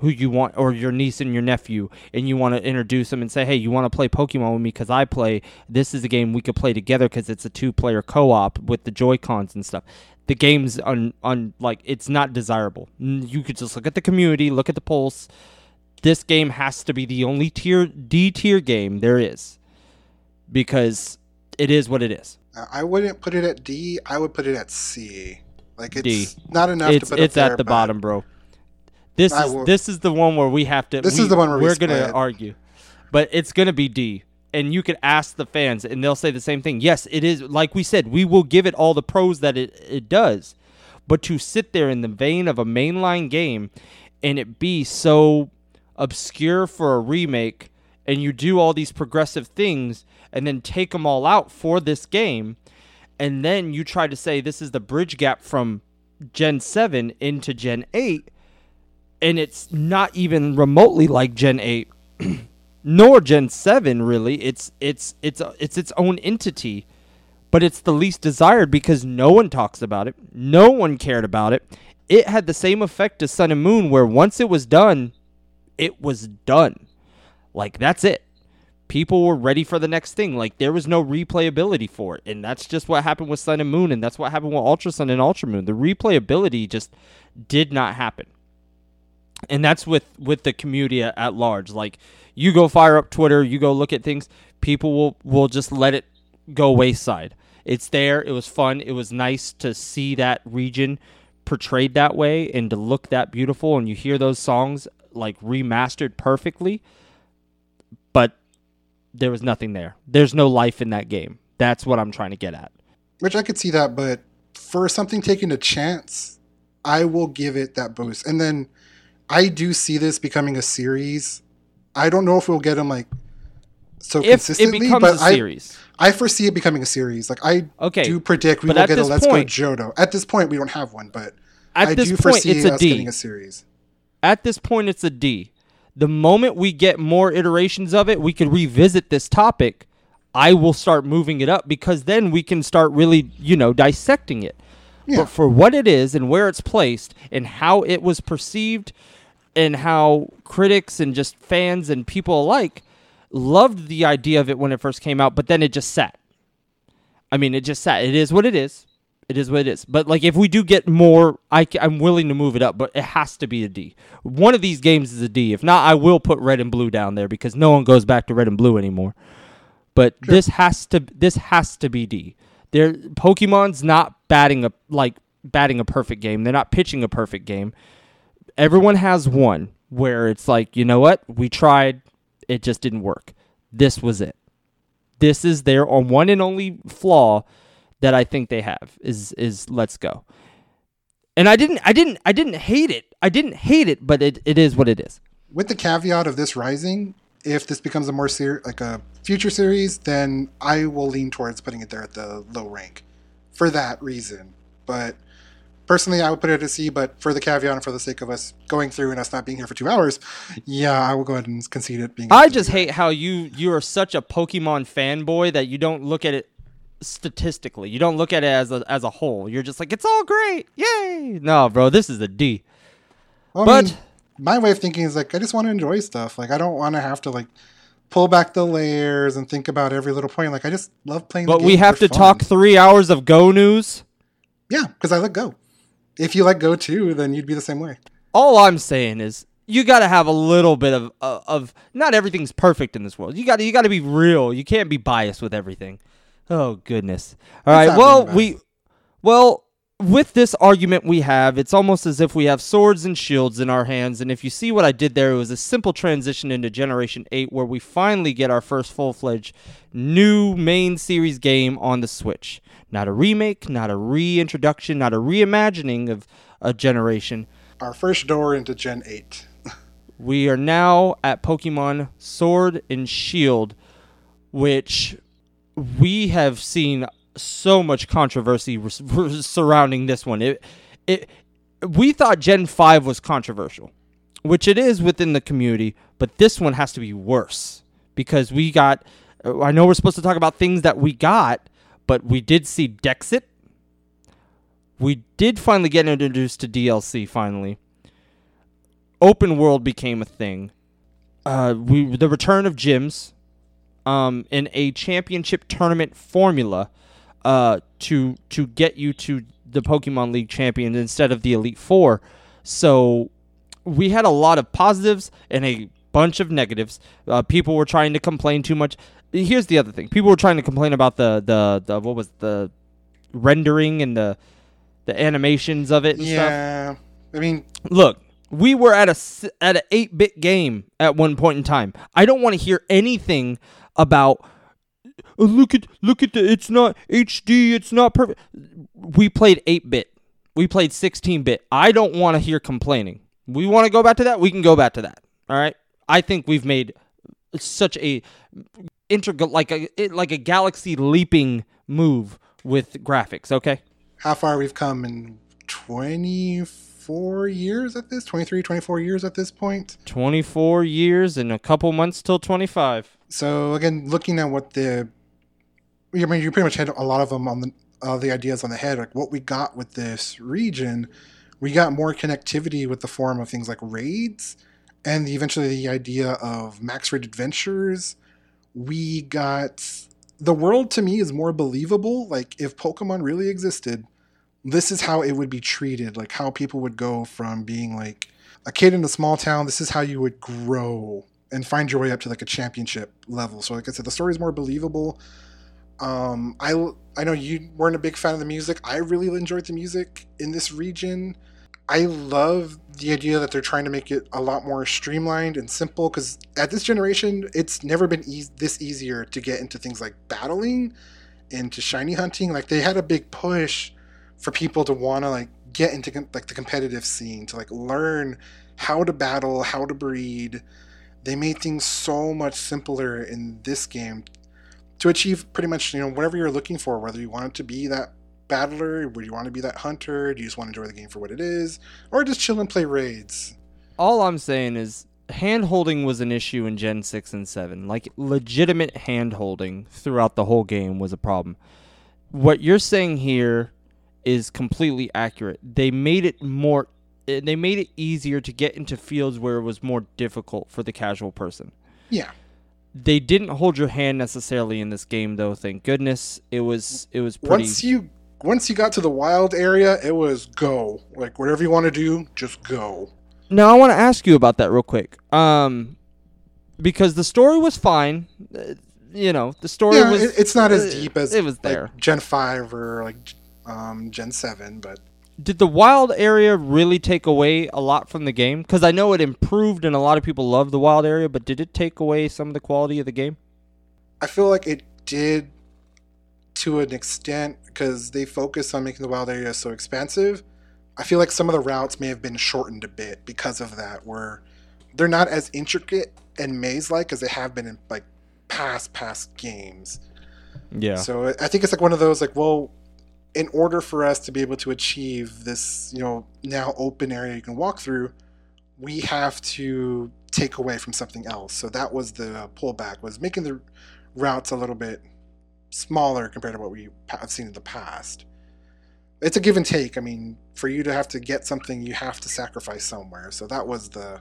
who you want or your niece and your nephew and you want to introduce them and say hey you want to play pokemon with me? Because i play. This is a game we could play together because it's a two player co-op with the joy cons and stuff. The game's on on like it's not desirable. You could just look at the community look at the pulse. This game has to be the only tier d tier game there is because it is what it is I wouldn't put it at D. I would put it at C. Like it's D. not enough it's to put it's up there, at the bottom bro. This I is will- this is the one where we have to This we- is the one where we we're gonna argue. But it's gonna be d. And you could ask the fans and they'll say the same thing. Yes it is like we said we will give it all the pros that it, it does. But to sit there in the vein of a mainline game and it be so obscure for a remake and you do all these progressive things and then take them all out for this game and then you try to say this is the bridge gap from gen 7 into gen 8 and it's not even remotely like gen 8 nor gen 7 really. It's it's it's it's its own entity but it's the least desired because no one talks about it. No one cared about it. It had the same effect as sun and moon where once it was done it was done like that's it. People were ready for the next thing. Like there was no replayability for it. And that's just what happened with sun and moon and that's what happened with ultra sun and ultra moon. The replayability just did not happen. And that's with with the community at, large. Like you go fire up twitter you go look at things people will will just let it go wayside. It's there. It was fun. It was nice to see that region portrayed that way and to look that beautiful. And you hear those songs like remastered perfectly but there was nothing there there's no life in that game that's what i'm trying to get at which I could see that, but for something taking a chance, I will give it that boost. And then I do see this becoming a series. I don't know if we'll get them like so if it consistently, becomes but a I series I foresee it becoming a series. Like I okay do predict we will get a Let's point- Go Johto. At this point, we don't have one, but I do point foresee it's a us d getting a series. at this point it's a D. The moment we get more iterations of it, we could revisit this topic. I will start moving it up because then we can start really, you know, dissecting it. Yeah. But for what it is and where it's placed and how it was perceived and how critics and just fans and people alike loved the idea of it when it first came out, but then it just sat. I mean, it just sat. It is what it is. It is what it is. But like, if we do get more, I, am willing to move it up. But it has to be a D. One of these games is a D. If not, I will put red and blue down there because no one goes back to red and blue anymore. But this has to this has to be D. There, Pokemon's not batting a like batting a perfect game. They're not pitching a perfect game. Everyone has one where it's like, you know what? We tried, it just didn't work. This was it. This is their on one and only flaw that I think they have is is let's go. And I didn't I didn't I didn't hate it. I didn't hate it, but it, it is what it is. With the caveat of this rising, if this becomes a more ser- like a future series, then I will lean towards putting it there at the low rank for that reason. But personally, I would put it at a C. But for the caveat and for the sake of us going through and us not being here for two hours, yeah, I will go ahead and concede it being. I just hate how you you are such a Pokemon fanboy that you don't look at it statistically. You don't look at it as a as a whole. You're just like it's all great, yay! No, bro, this is a D. Well, I but- mean, my way of thinking is like I just want to enjoy stuff. Like I don't want to have to like pull back the layers and think about every little point. Like I just love playing. But we have to talk three hours of Go news. Yeah, because I let go. If you let go too, then you'd be the same way. All I'm saying is you got to have a little bit of of, of not everything's perfect in this world. You got you got to be real. You can't be biased with everything. Oh goodness. All It's right. Well, we well with this argument we have, it's almost as if we have swords and shields in our hands. And if you see what I did there, it was a simple transition into Generation 8 where we finally get our first full fledged new main series game on the Switch. Not a remake, not a reintroduction, not a reimagining of a generation. Our first door into Gen 8. We are now at Pokemon Sword and Shield, which we have seen so much controversy surrounding this one. It, it, we thought Gen 5 was controversial, which it is within the community, but this one has to be worse because we got. I know we're supposed to talk about things that we got, but we did see Dexit. We did finally get introduced to DLC finally open world became a thing. Uh, we the return of gyms, um, in a championship tournament formula, uh, to to get you to the Pokemon League champions instead of the Elite Four. So we had a lot of positives and a bunch of negatives. Uh, people were trying to complain too much. Here's the other thing: people were trying to complain about the the, the what was the rendering and the the animations of it. And stuff. Yeah, I mean, Look, we were at a at an eight bit game at one point in time. I don't want to hear anything about. "Oh, look at look at the. It's not HD. It's not perfect. We played eight bit. We played sixteen bit. I don't want to hear complaining. We want to go back to that. We can go back to that. All right. I think we've made such a integral like a like a galaxy leaping move with graphics. Okay. how far we've come in 24 years at this 23 24 years at this point 24 years and a couple months till 25. So again looking at what the i mean you pretty much had a lot of them on the uh, the ideas on the head like what we got with this region we got more connectivity with the form of things like raids and the, eventually the idea of max raid adventures. We got the world to me is more believable like if pokemon really existed this is how it would be treated like how people would go from being like a kid in a small town this is how you would grow and find your way up to like a championship level. So like i said the story is more believable. Um i i know you weren't a big fan of the music. I really enjoyed the music in this region. I love the idea that they're trying to make it a lot more streamlined and simple because at this generation it's never been eas this easier to get into things like battling into shiny hunting. Like they had a big push for people to want to like get into com- like the competitive scene to like learn how to battle how to breed they made things so much simpler in this game to achieve pretty much you know whatever you're looking for whether you want it to be that battler would you want to be that hunter do you just want to enjoy the game for what it is or just chill and play raids All I'm saying is hand holding was an issue in Gen 6 and 7. Like legitimate hand holding throughout the whole game was a problem. What you're saying here is completely accurate. They made it more they made it easier to get into fields where it was more difficult for the casual person. yeah They didn't hold your hand necessarily in this game though, thank goodness. It was it was pretty once you once you got to the wild area it was go like whatever you want to do just go Now I want to ask you about that real quick. Um, because the story was fine. Uh, you know, the story yeah was. it, it's not as uh, deep as it was like, there. gen 5 or like um, gen 7 but Did the wild area really take away a lot from the game? Because I know it improved and a lot of people love the wild area, but did it take away some of the quality of the game? I feel like it did to an extent because they focus on making the wild area so expansive. I feel like some of the routes may have been shortened a bit because of that, where they're not as intricate and maze-like as they have been in like past past games. Yeah. So I think it's like one of those like, well, in order for us to be able to achieve this, you know, now open area you can walk through, we have to take away from something else. So that was the pullback was making the routes a little bit smaller compared to what we have seen in the past. It's a give and take. I mean, for you to have to get something, you have to sacrifice somewhere. So that was the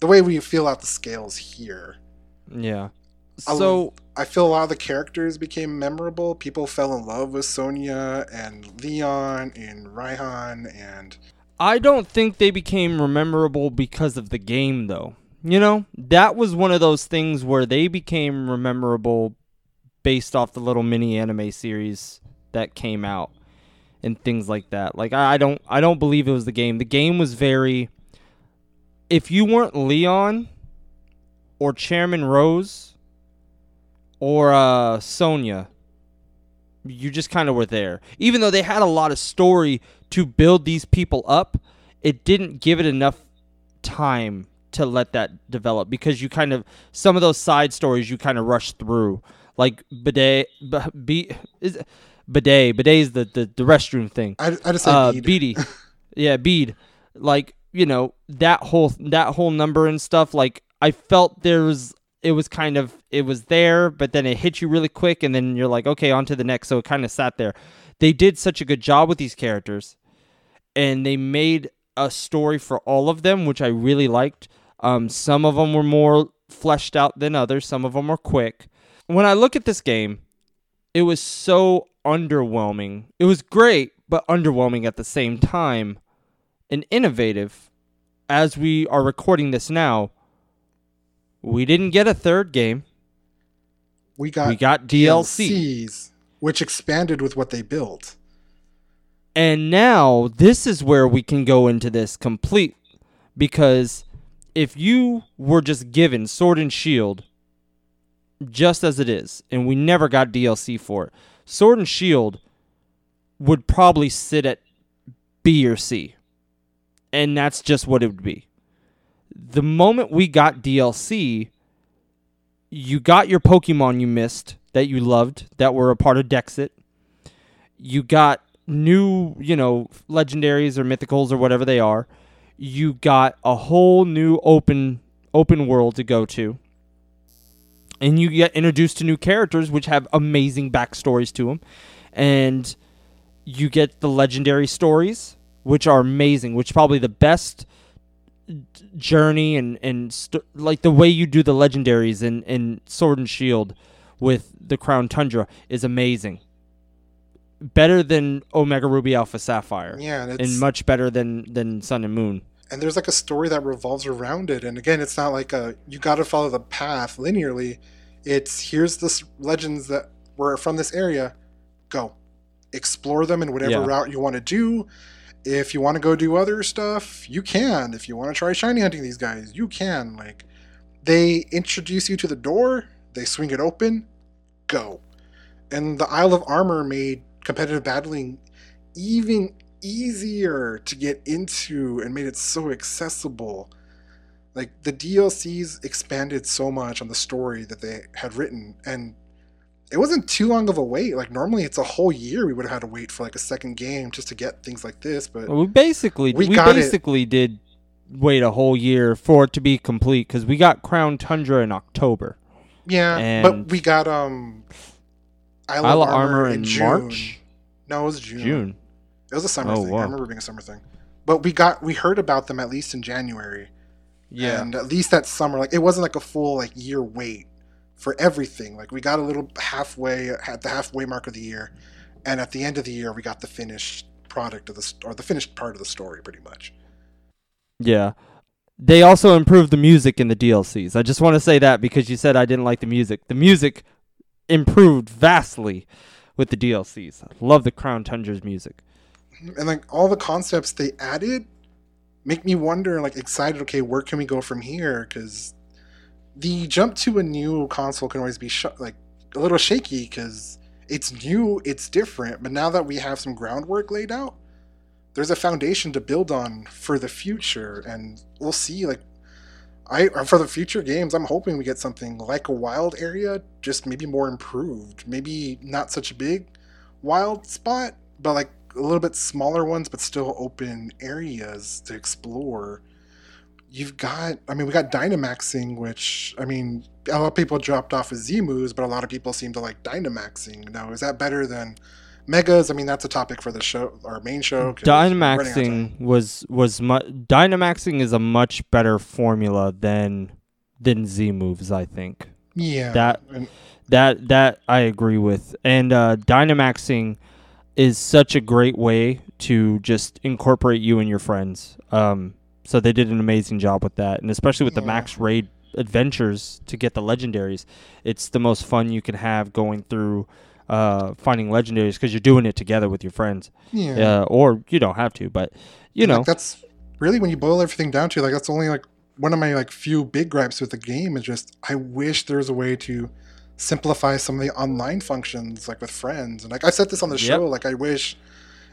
the way we feel out the scales here. yeah. So I feel a lot of the characters became memorable. People fell in love with Sonia and Leon and Raihan and I don't think they became memorable because of the game, though. You know, that was one of those things where they became memorable based off the little mini anime series that came out and things like that. Like I, I don't, I don't believe it was the game. The game was very. If you weren't Leon, or Chairman Rose, or uh, Sonia, you just kind of were there. Even though they had a lot of story to build these people up, it didn't give it enough time to let that develop because you kind of some of those side stories you kind of rush through. Like bidet, b- be, is bidet, bidet is the, the the restroom thing. I, I just said Uh, beady, yeah, Bede. Like you know that whole that whole number and stuff. Like I felt there was it was kind of it was there, but then it hit you really quick, and then you're like, okay, on to the next. So it kind of sat there. They did such a good job with these characters, and they made a story for all of them, which I really liked. Um, some of them were more fleshed out than others. Some of them were quick. When I look at this game, it was so underwhelming. It was great, but underwhelming at the same time, and innovative. As we are recording this now, we didn't get a third game. We got we got DLC. DLCs, which expanded with what they built. And now this is where we can go into this complete because if you were just given Sword and Shield just as it is, and we never got DLC for it, Sword and Shield would probably sit at B or C. And that's just what it would be. The moment we got DLC, you got your Pokemon you missed that you loved that were a part of Dexit. You got new, you know, legendaries or mythicals or whatever they are. You got a whole new open open world to go to. And you get introduced to new characters which have amazing backstories to them. And you get the legendary stories which are amazing, which probably the best journey and and st- like the way you do the legendaries in in Sword and Shield with the Crown Tundra is amazing. Better than Omega Ruby Alpha Sapphire. Yeah, and, and much better than than Sun and Moon. And there's like a story that revolves around it. And again, it's not like a you got to follow the path linearly. It's here's this legends that were from this area. Go, explore them in whatever Yeah. route you want to do. If you want to go do other stuff, you can. If you want to try shiny hunting these guys, you can. Like they introduce you to the door, they swing it open, go. And the Isle of Armor made competitive battling even easier to get into and made it so accessible. Like the DLCs expanded so much on the story that they had written, and it wasn't too long of a wait. Like normally, it's a whole year we would have had to wait for like a second game just to get things like this. But Well, we basically We we, got it. basically did wait a whole year for it to be complete because we got Crown Tundra in October. yeah, but we got um Isle, Isle Armor, Armor in in. March, No, it was June. June. It was a summer Oh, thing. wow. I remember being a summer thing. But we got we heard about them at least in January. Yeah, and at least that summer, like it wasn't like a full like year wait for everything. Like we got a little halfway at the halfway mark of the year, and at the end of the year, we got the finished product of the or the finished part of the story, pretty much. Yeah. They also improved the music in the DLCs. I just want to say that because you said I didn't like the music. The music improved vastly with the DLCs. I love the Crown Tundra's music. Mm-hmm. And like all the concepts they added make me wonder, like excited. Okay, where can we go from here? Because the jump to a new console can always be sh- like a little shaky because it's new, it's different. But now that we have some groundwork laid out, there's a foundation to build on for the future, and we'll see. Like, I uh, for the future games, I'm hoping we get something like a wild area, just maybe more improved. Maybe not such a big wild spot, but like a little bit smaller ones, but still open areas to explore. You've got, I mean, we got Dynamaxing, which, I mean, a lot of people dropped off as Z moves, but a lot of people seem to like Dynamaxing. Now, is that better than Megas? I mean, that's a topic for the show, our main show. 'cause we're running out of time. Dynamaxing was was mu- Dynamaxing is a much better formula than than Z moves. I think Yeah. that- and- that that I agree with. And uh, Dynamaxing is such a great way to just incorporate you and your friends. Um, so they did an amazing job with that, and especially with the max raid adventures to get the legendaries. It's the most fun you can have going through uh, finding legendaries because you're doing it together with your friends. yeah. Uh, or you don't have to, but you know, like, that's really when you boil everything down to like that's only like one of my like few big gripes with the game is just I wish there was a way to simplify some of the online functions like with friends and like I said this on the Yep. show like I wish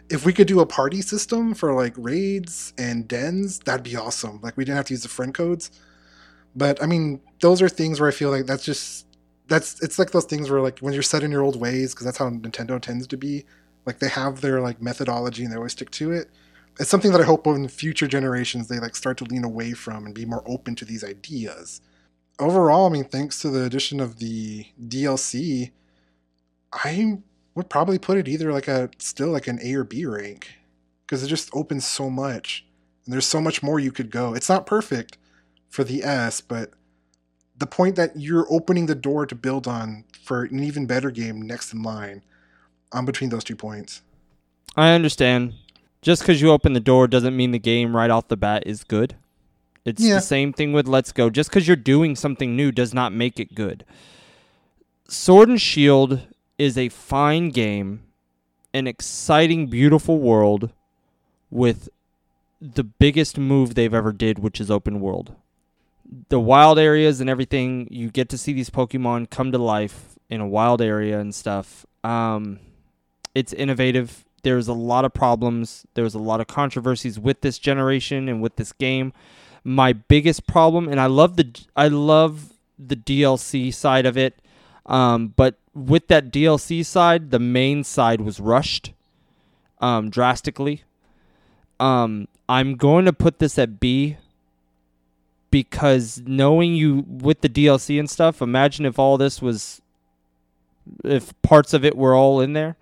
if we could do a party system for like raids and dens that'd be awesome. Like we didn't have to use the friend codes. But I mean those are things where I feel like that's just that's it's like those things where like when you're set in your old ways because that's how Nintendo tends to be like they have their like methodology and they always stick to it. It's something that I hope in future generations they like start to lean away from and be more open to these ideas. Overall, I mean, thanks to the addition of the DLC, I would probably put it either like a still like an A or B rank because it just opens so much. And there's so much more you could go. It's not perfect for the S, but the point that you're opening the door to build on for an even better game next in line, I'm between those two points. I understand. Just because you open the door doesn't mean the game right off the bat is good. It's Yeah. the same thing with Let's Go. Just because you're doing something new does not make it good. Sword and Shield is a fine game, an exciting, beautiful world with the biggest move they've ever did, which is open world. The wild areas and everything, you get to see these Pokemon come to life in a wild area and stuff. Um, it's innovative. There's a lot of problems. There's a lot of controversies with this generation and with this game. My biggest problem, and I love the I love the DLC side of it, um, but with that DLC side, the main side was rushed, um, drastically. Um, I'm going to put this at B because knowing you with the DLC and stuff, imagine if all this was if parts of it were all in there,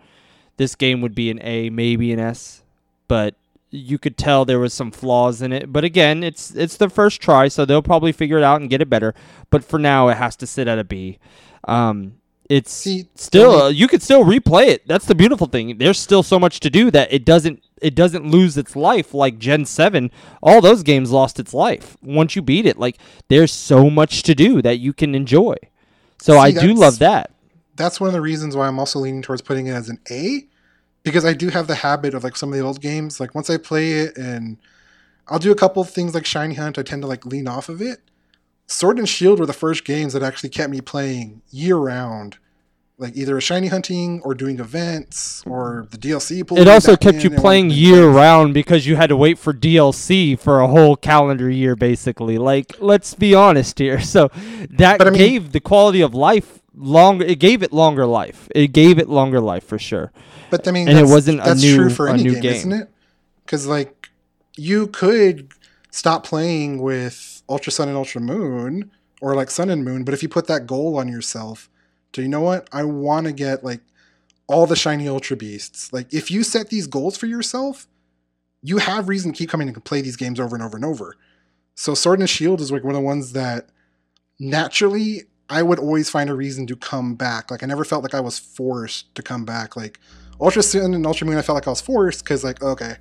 this game would be an A, maybe an S. But you could tell there was some flaws in it. But again, it's it's the first try, so they'll probably figure it out and get it better. But for now, it has to sit at a B. Um, it's See, still uh, you could still replay it. That's the beautiful thing. There's still so much to do that it doesn't it doesn't lose its life like Gen 7. All those games lost its life once you beat it. Like there's so much to do that you can enjoy. So See, I do love that. that's one of the reasons why I'm also leaning towards putting it as an A, because I do have the habit of like some of the old games. Like once I play it and I'll do a couple of things like Shiny Hunt, I tend to like lean off of it. Sword and Shield were the first games that actually kept me playing year round, like either a shiny hunting or doing events or the DLC. It also kept you playing year round because you had to wait for DLC for a whole calendar year, basically. Like, let's be honest here. So that But I mean- gave the quality of life longer. It gave it longer life. It gave it longer life for sure. But I mean, And it that's, wasn't a that's new- true for a any new game, game. isn't it? Because like you could stop playing with Ultra Sun and Ultra Moon or like Sun and Moon, but if you put that goal on yourself, do you know what, I want to get like all the shiny Ultra Beasts. Like if you set these goals for yourself, you have reason to keep coming and play these games over and over and over. So Sword and Shield is like one of the ones that naturally I would always find a reason to come back. Like I never felt like I was forced to come back. Like Ultra Sun and Ultra Moon, I felt like I was forced because like okay,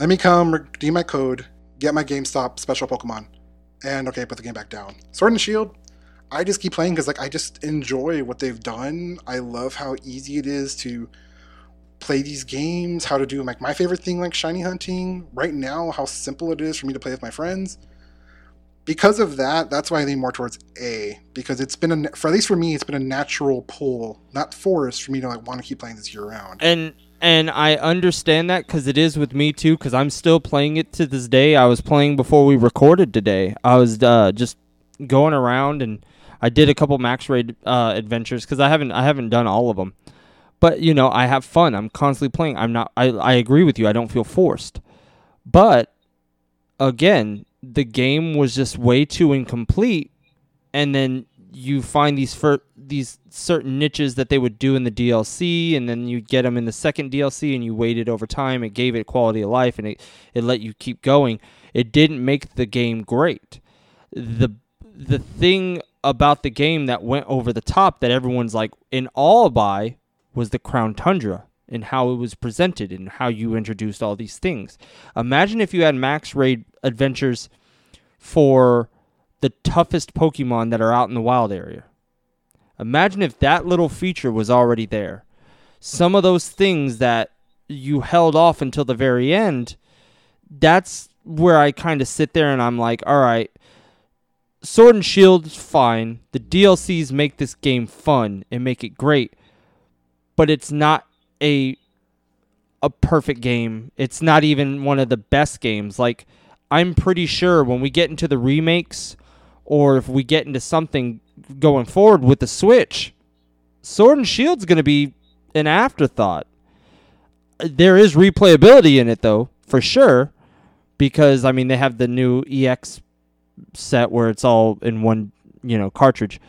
let me come redeem my code, get my GameStop special Pokemon, and okay, put the game back down. Sword and Shield, I just keep playing because like I just enjoy what they've done. I love how easy it is to play these games, how to do like my favorite thing like shiny hunting. Right now, how simple it is for me to play with my friends. Because of that, that's why I lean more towards A. Because it's been a, for at least for me, it's been a natural pull, not forced, for me to like want to keep playing this year round. And and I understand that because it is with me too. Because I'm still playing it to this day. I was playing before we recorded today. I was uh, just going around and I did a couple max raid uh, adventures because I haven't I haven't done all of them. But you know I have fun. I'm constantly playing. I'm not. I I agree with you. I don't feel forced. But again, the game was just way too incomplete, and then you find these fir- these certain niches that they would do in the DLC, and then you get them in the second DLC, and you waited over time. It gave it quality of life, and it it let you keep going. It didn't make the game great. the The thing about the game that went over the top that everyone's like in all by was the Crown Tundra and how it was presented and how you introduced all these things. Imagine if you had max raid adventures for the toughest Pokemon that are out in the wild area. Imagine if that little feature was already there. Some of those things that you held off until the very end, that's where I kind of sit there and I'm like, all right, Sword and Shield is fine. The DLCs make this game fun and make it great, but it's not a a perfect game. It's not even one of the best games. Like I'm pretty sure when we get into the remakes or if we get into something going forward with the Switch, Sword and Shield's going to be an afterthought. There is replayability in it though, for sure, because I mean they have the new EX set where it's all in one, you know, cartridge.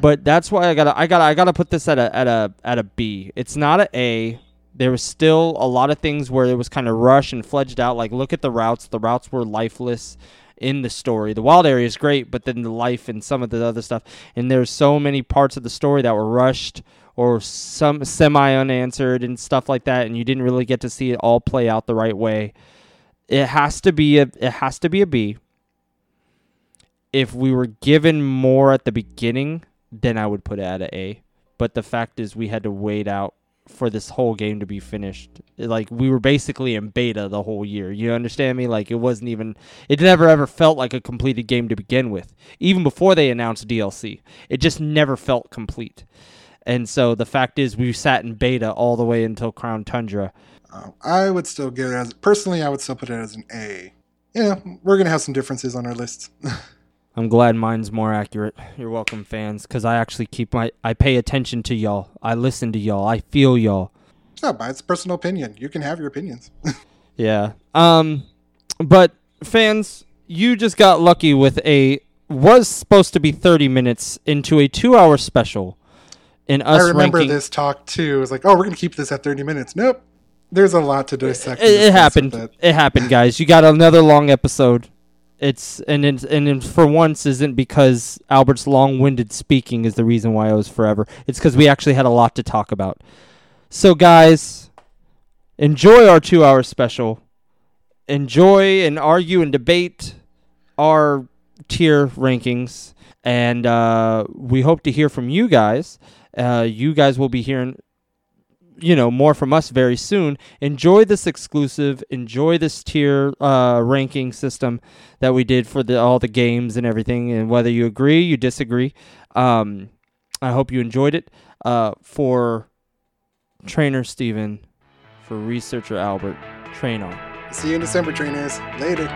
But that's why I gotta, I gotta, I gotta put this at a, at a, at a B. It's not a A There was still a lot of things where it was kind of rushed and fledged out. Like, look at the routes. The routes were lifeless in the story. The wild area is great, but then the life and some of the other stuff. And there's so many parts of the story that were rushed or some semi unanswered and stuff like that, and you didn't really get to see it all play out the right way. It has to be a it has to be a B. If we were given more at the beginning, then I would put it at an A. But the fact is, we had to wait out for this whole game to be finished. Like we were basically in beta the whole year. You understand me? Like it wasn't even it never ever felt like a completed game to begin with. Even before they announced DLC. It just never felt complete. And so the fact is we sat in beta all the way until Crown Tundra. Um, I would still give it as personally I would still put it as an A. Yeah, we're gonna have some differences on our lists. I'm glad mine's more accurate. You're welcome, fans, because I actually keep my I pay attention to y'all. I listen to y'all. I feel y'all. Oh, but it's personal opinion. You can have your opinions. yeah. Um, but fans, you just got lucky with a was supposed to be 30 minutes into a two-hour special. In us, I remember ranking, this talk too. It was like, oh, we're gonna keep this at 30 minutes. Nope. There's a lot to dissect. It, it happened. It happened, guys. You got another long episode it's and it's, and it for once isn't because Albert's long-winded speaking is the reason why it was forever. It's because we actually had a lot to talk about. So, guys, enjoy our two-hour special. Enjoy and argue and debate our tier rankings, and uh, we hope to hear from you guys. Uh, you guys will be hearing you know more from us very soon. Enjoy this exclusive enjoy this tier uh, ranking system that we did for the all the games and everything and whether you agree you disagree um, i hope you enjoyed it. Uh, for trainer steven for researcher albert train on. See you in december trainers. Later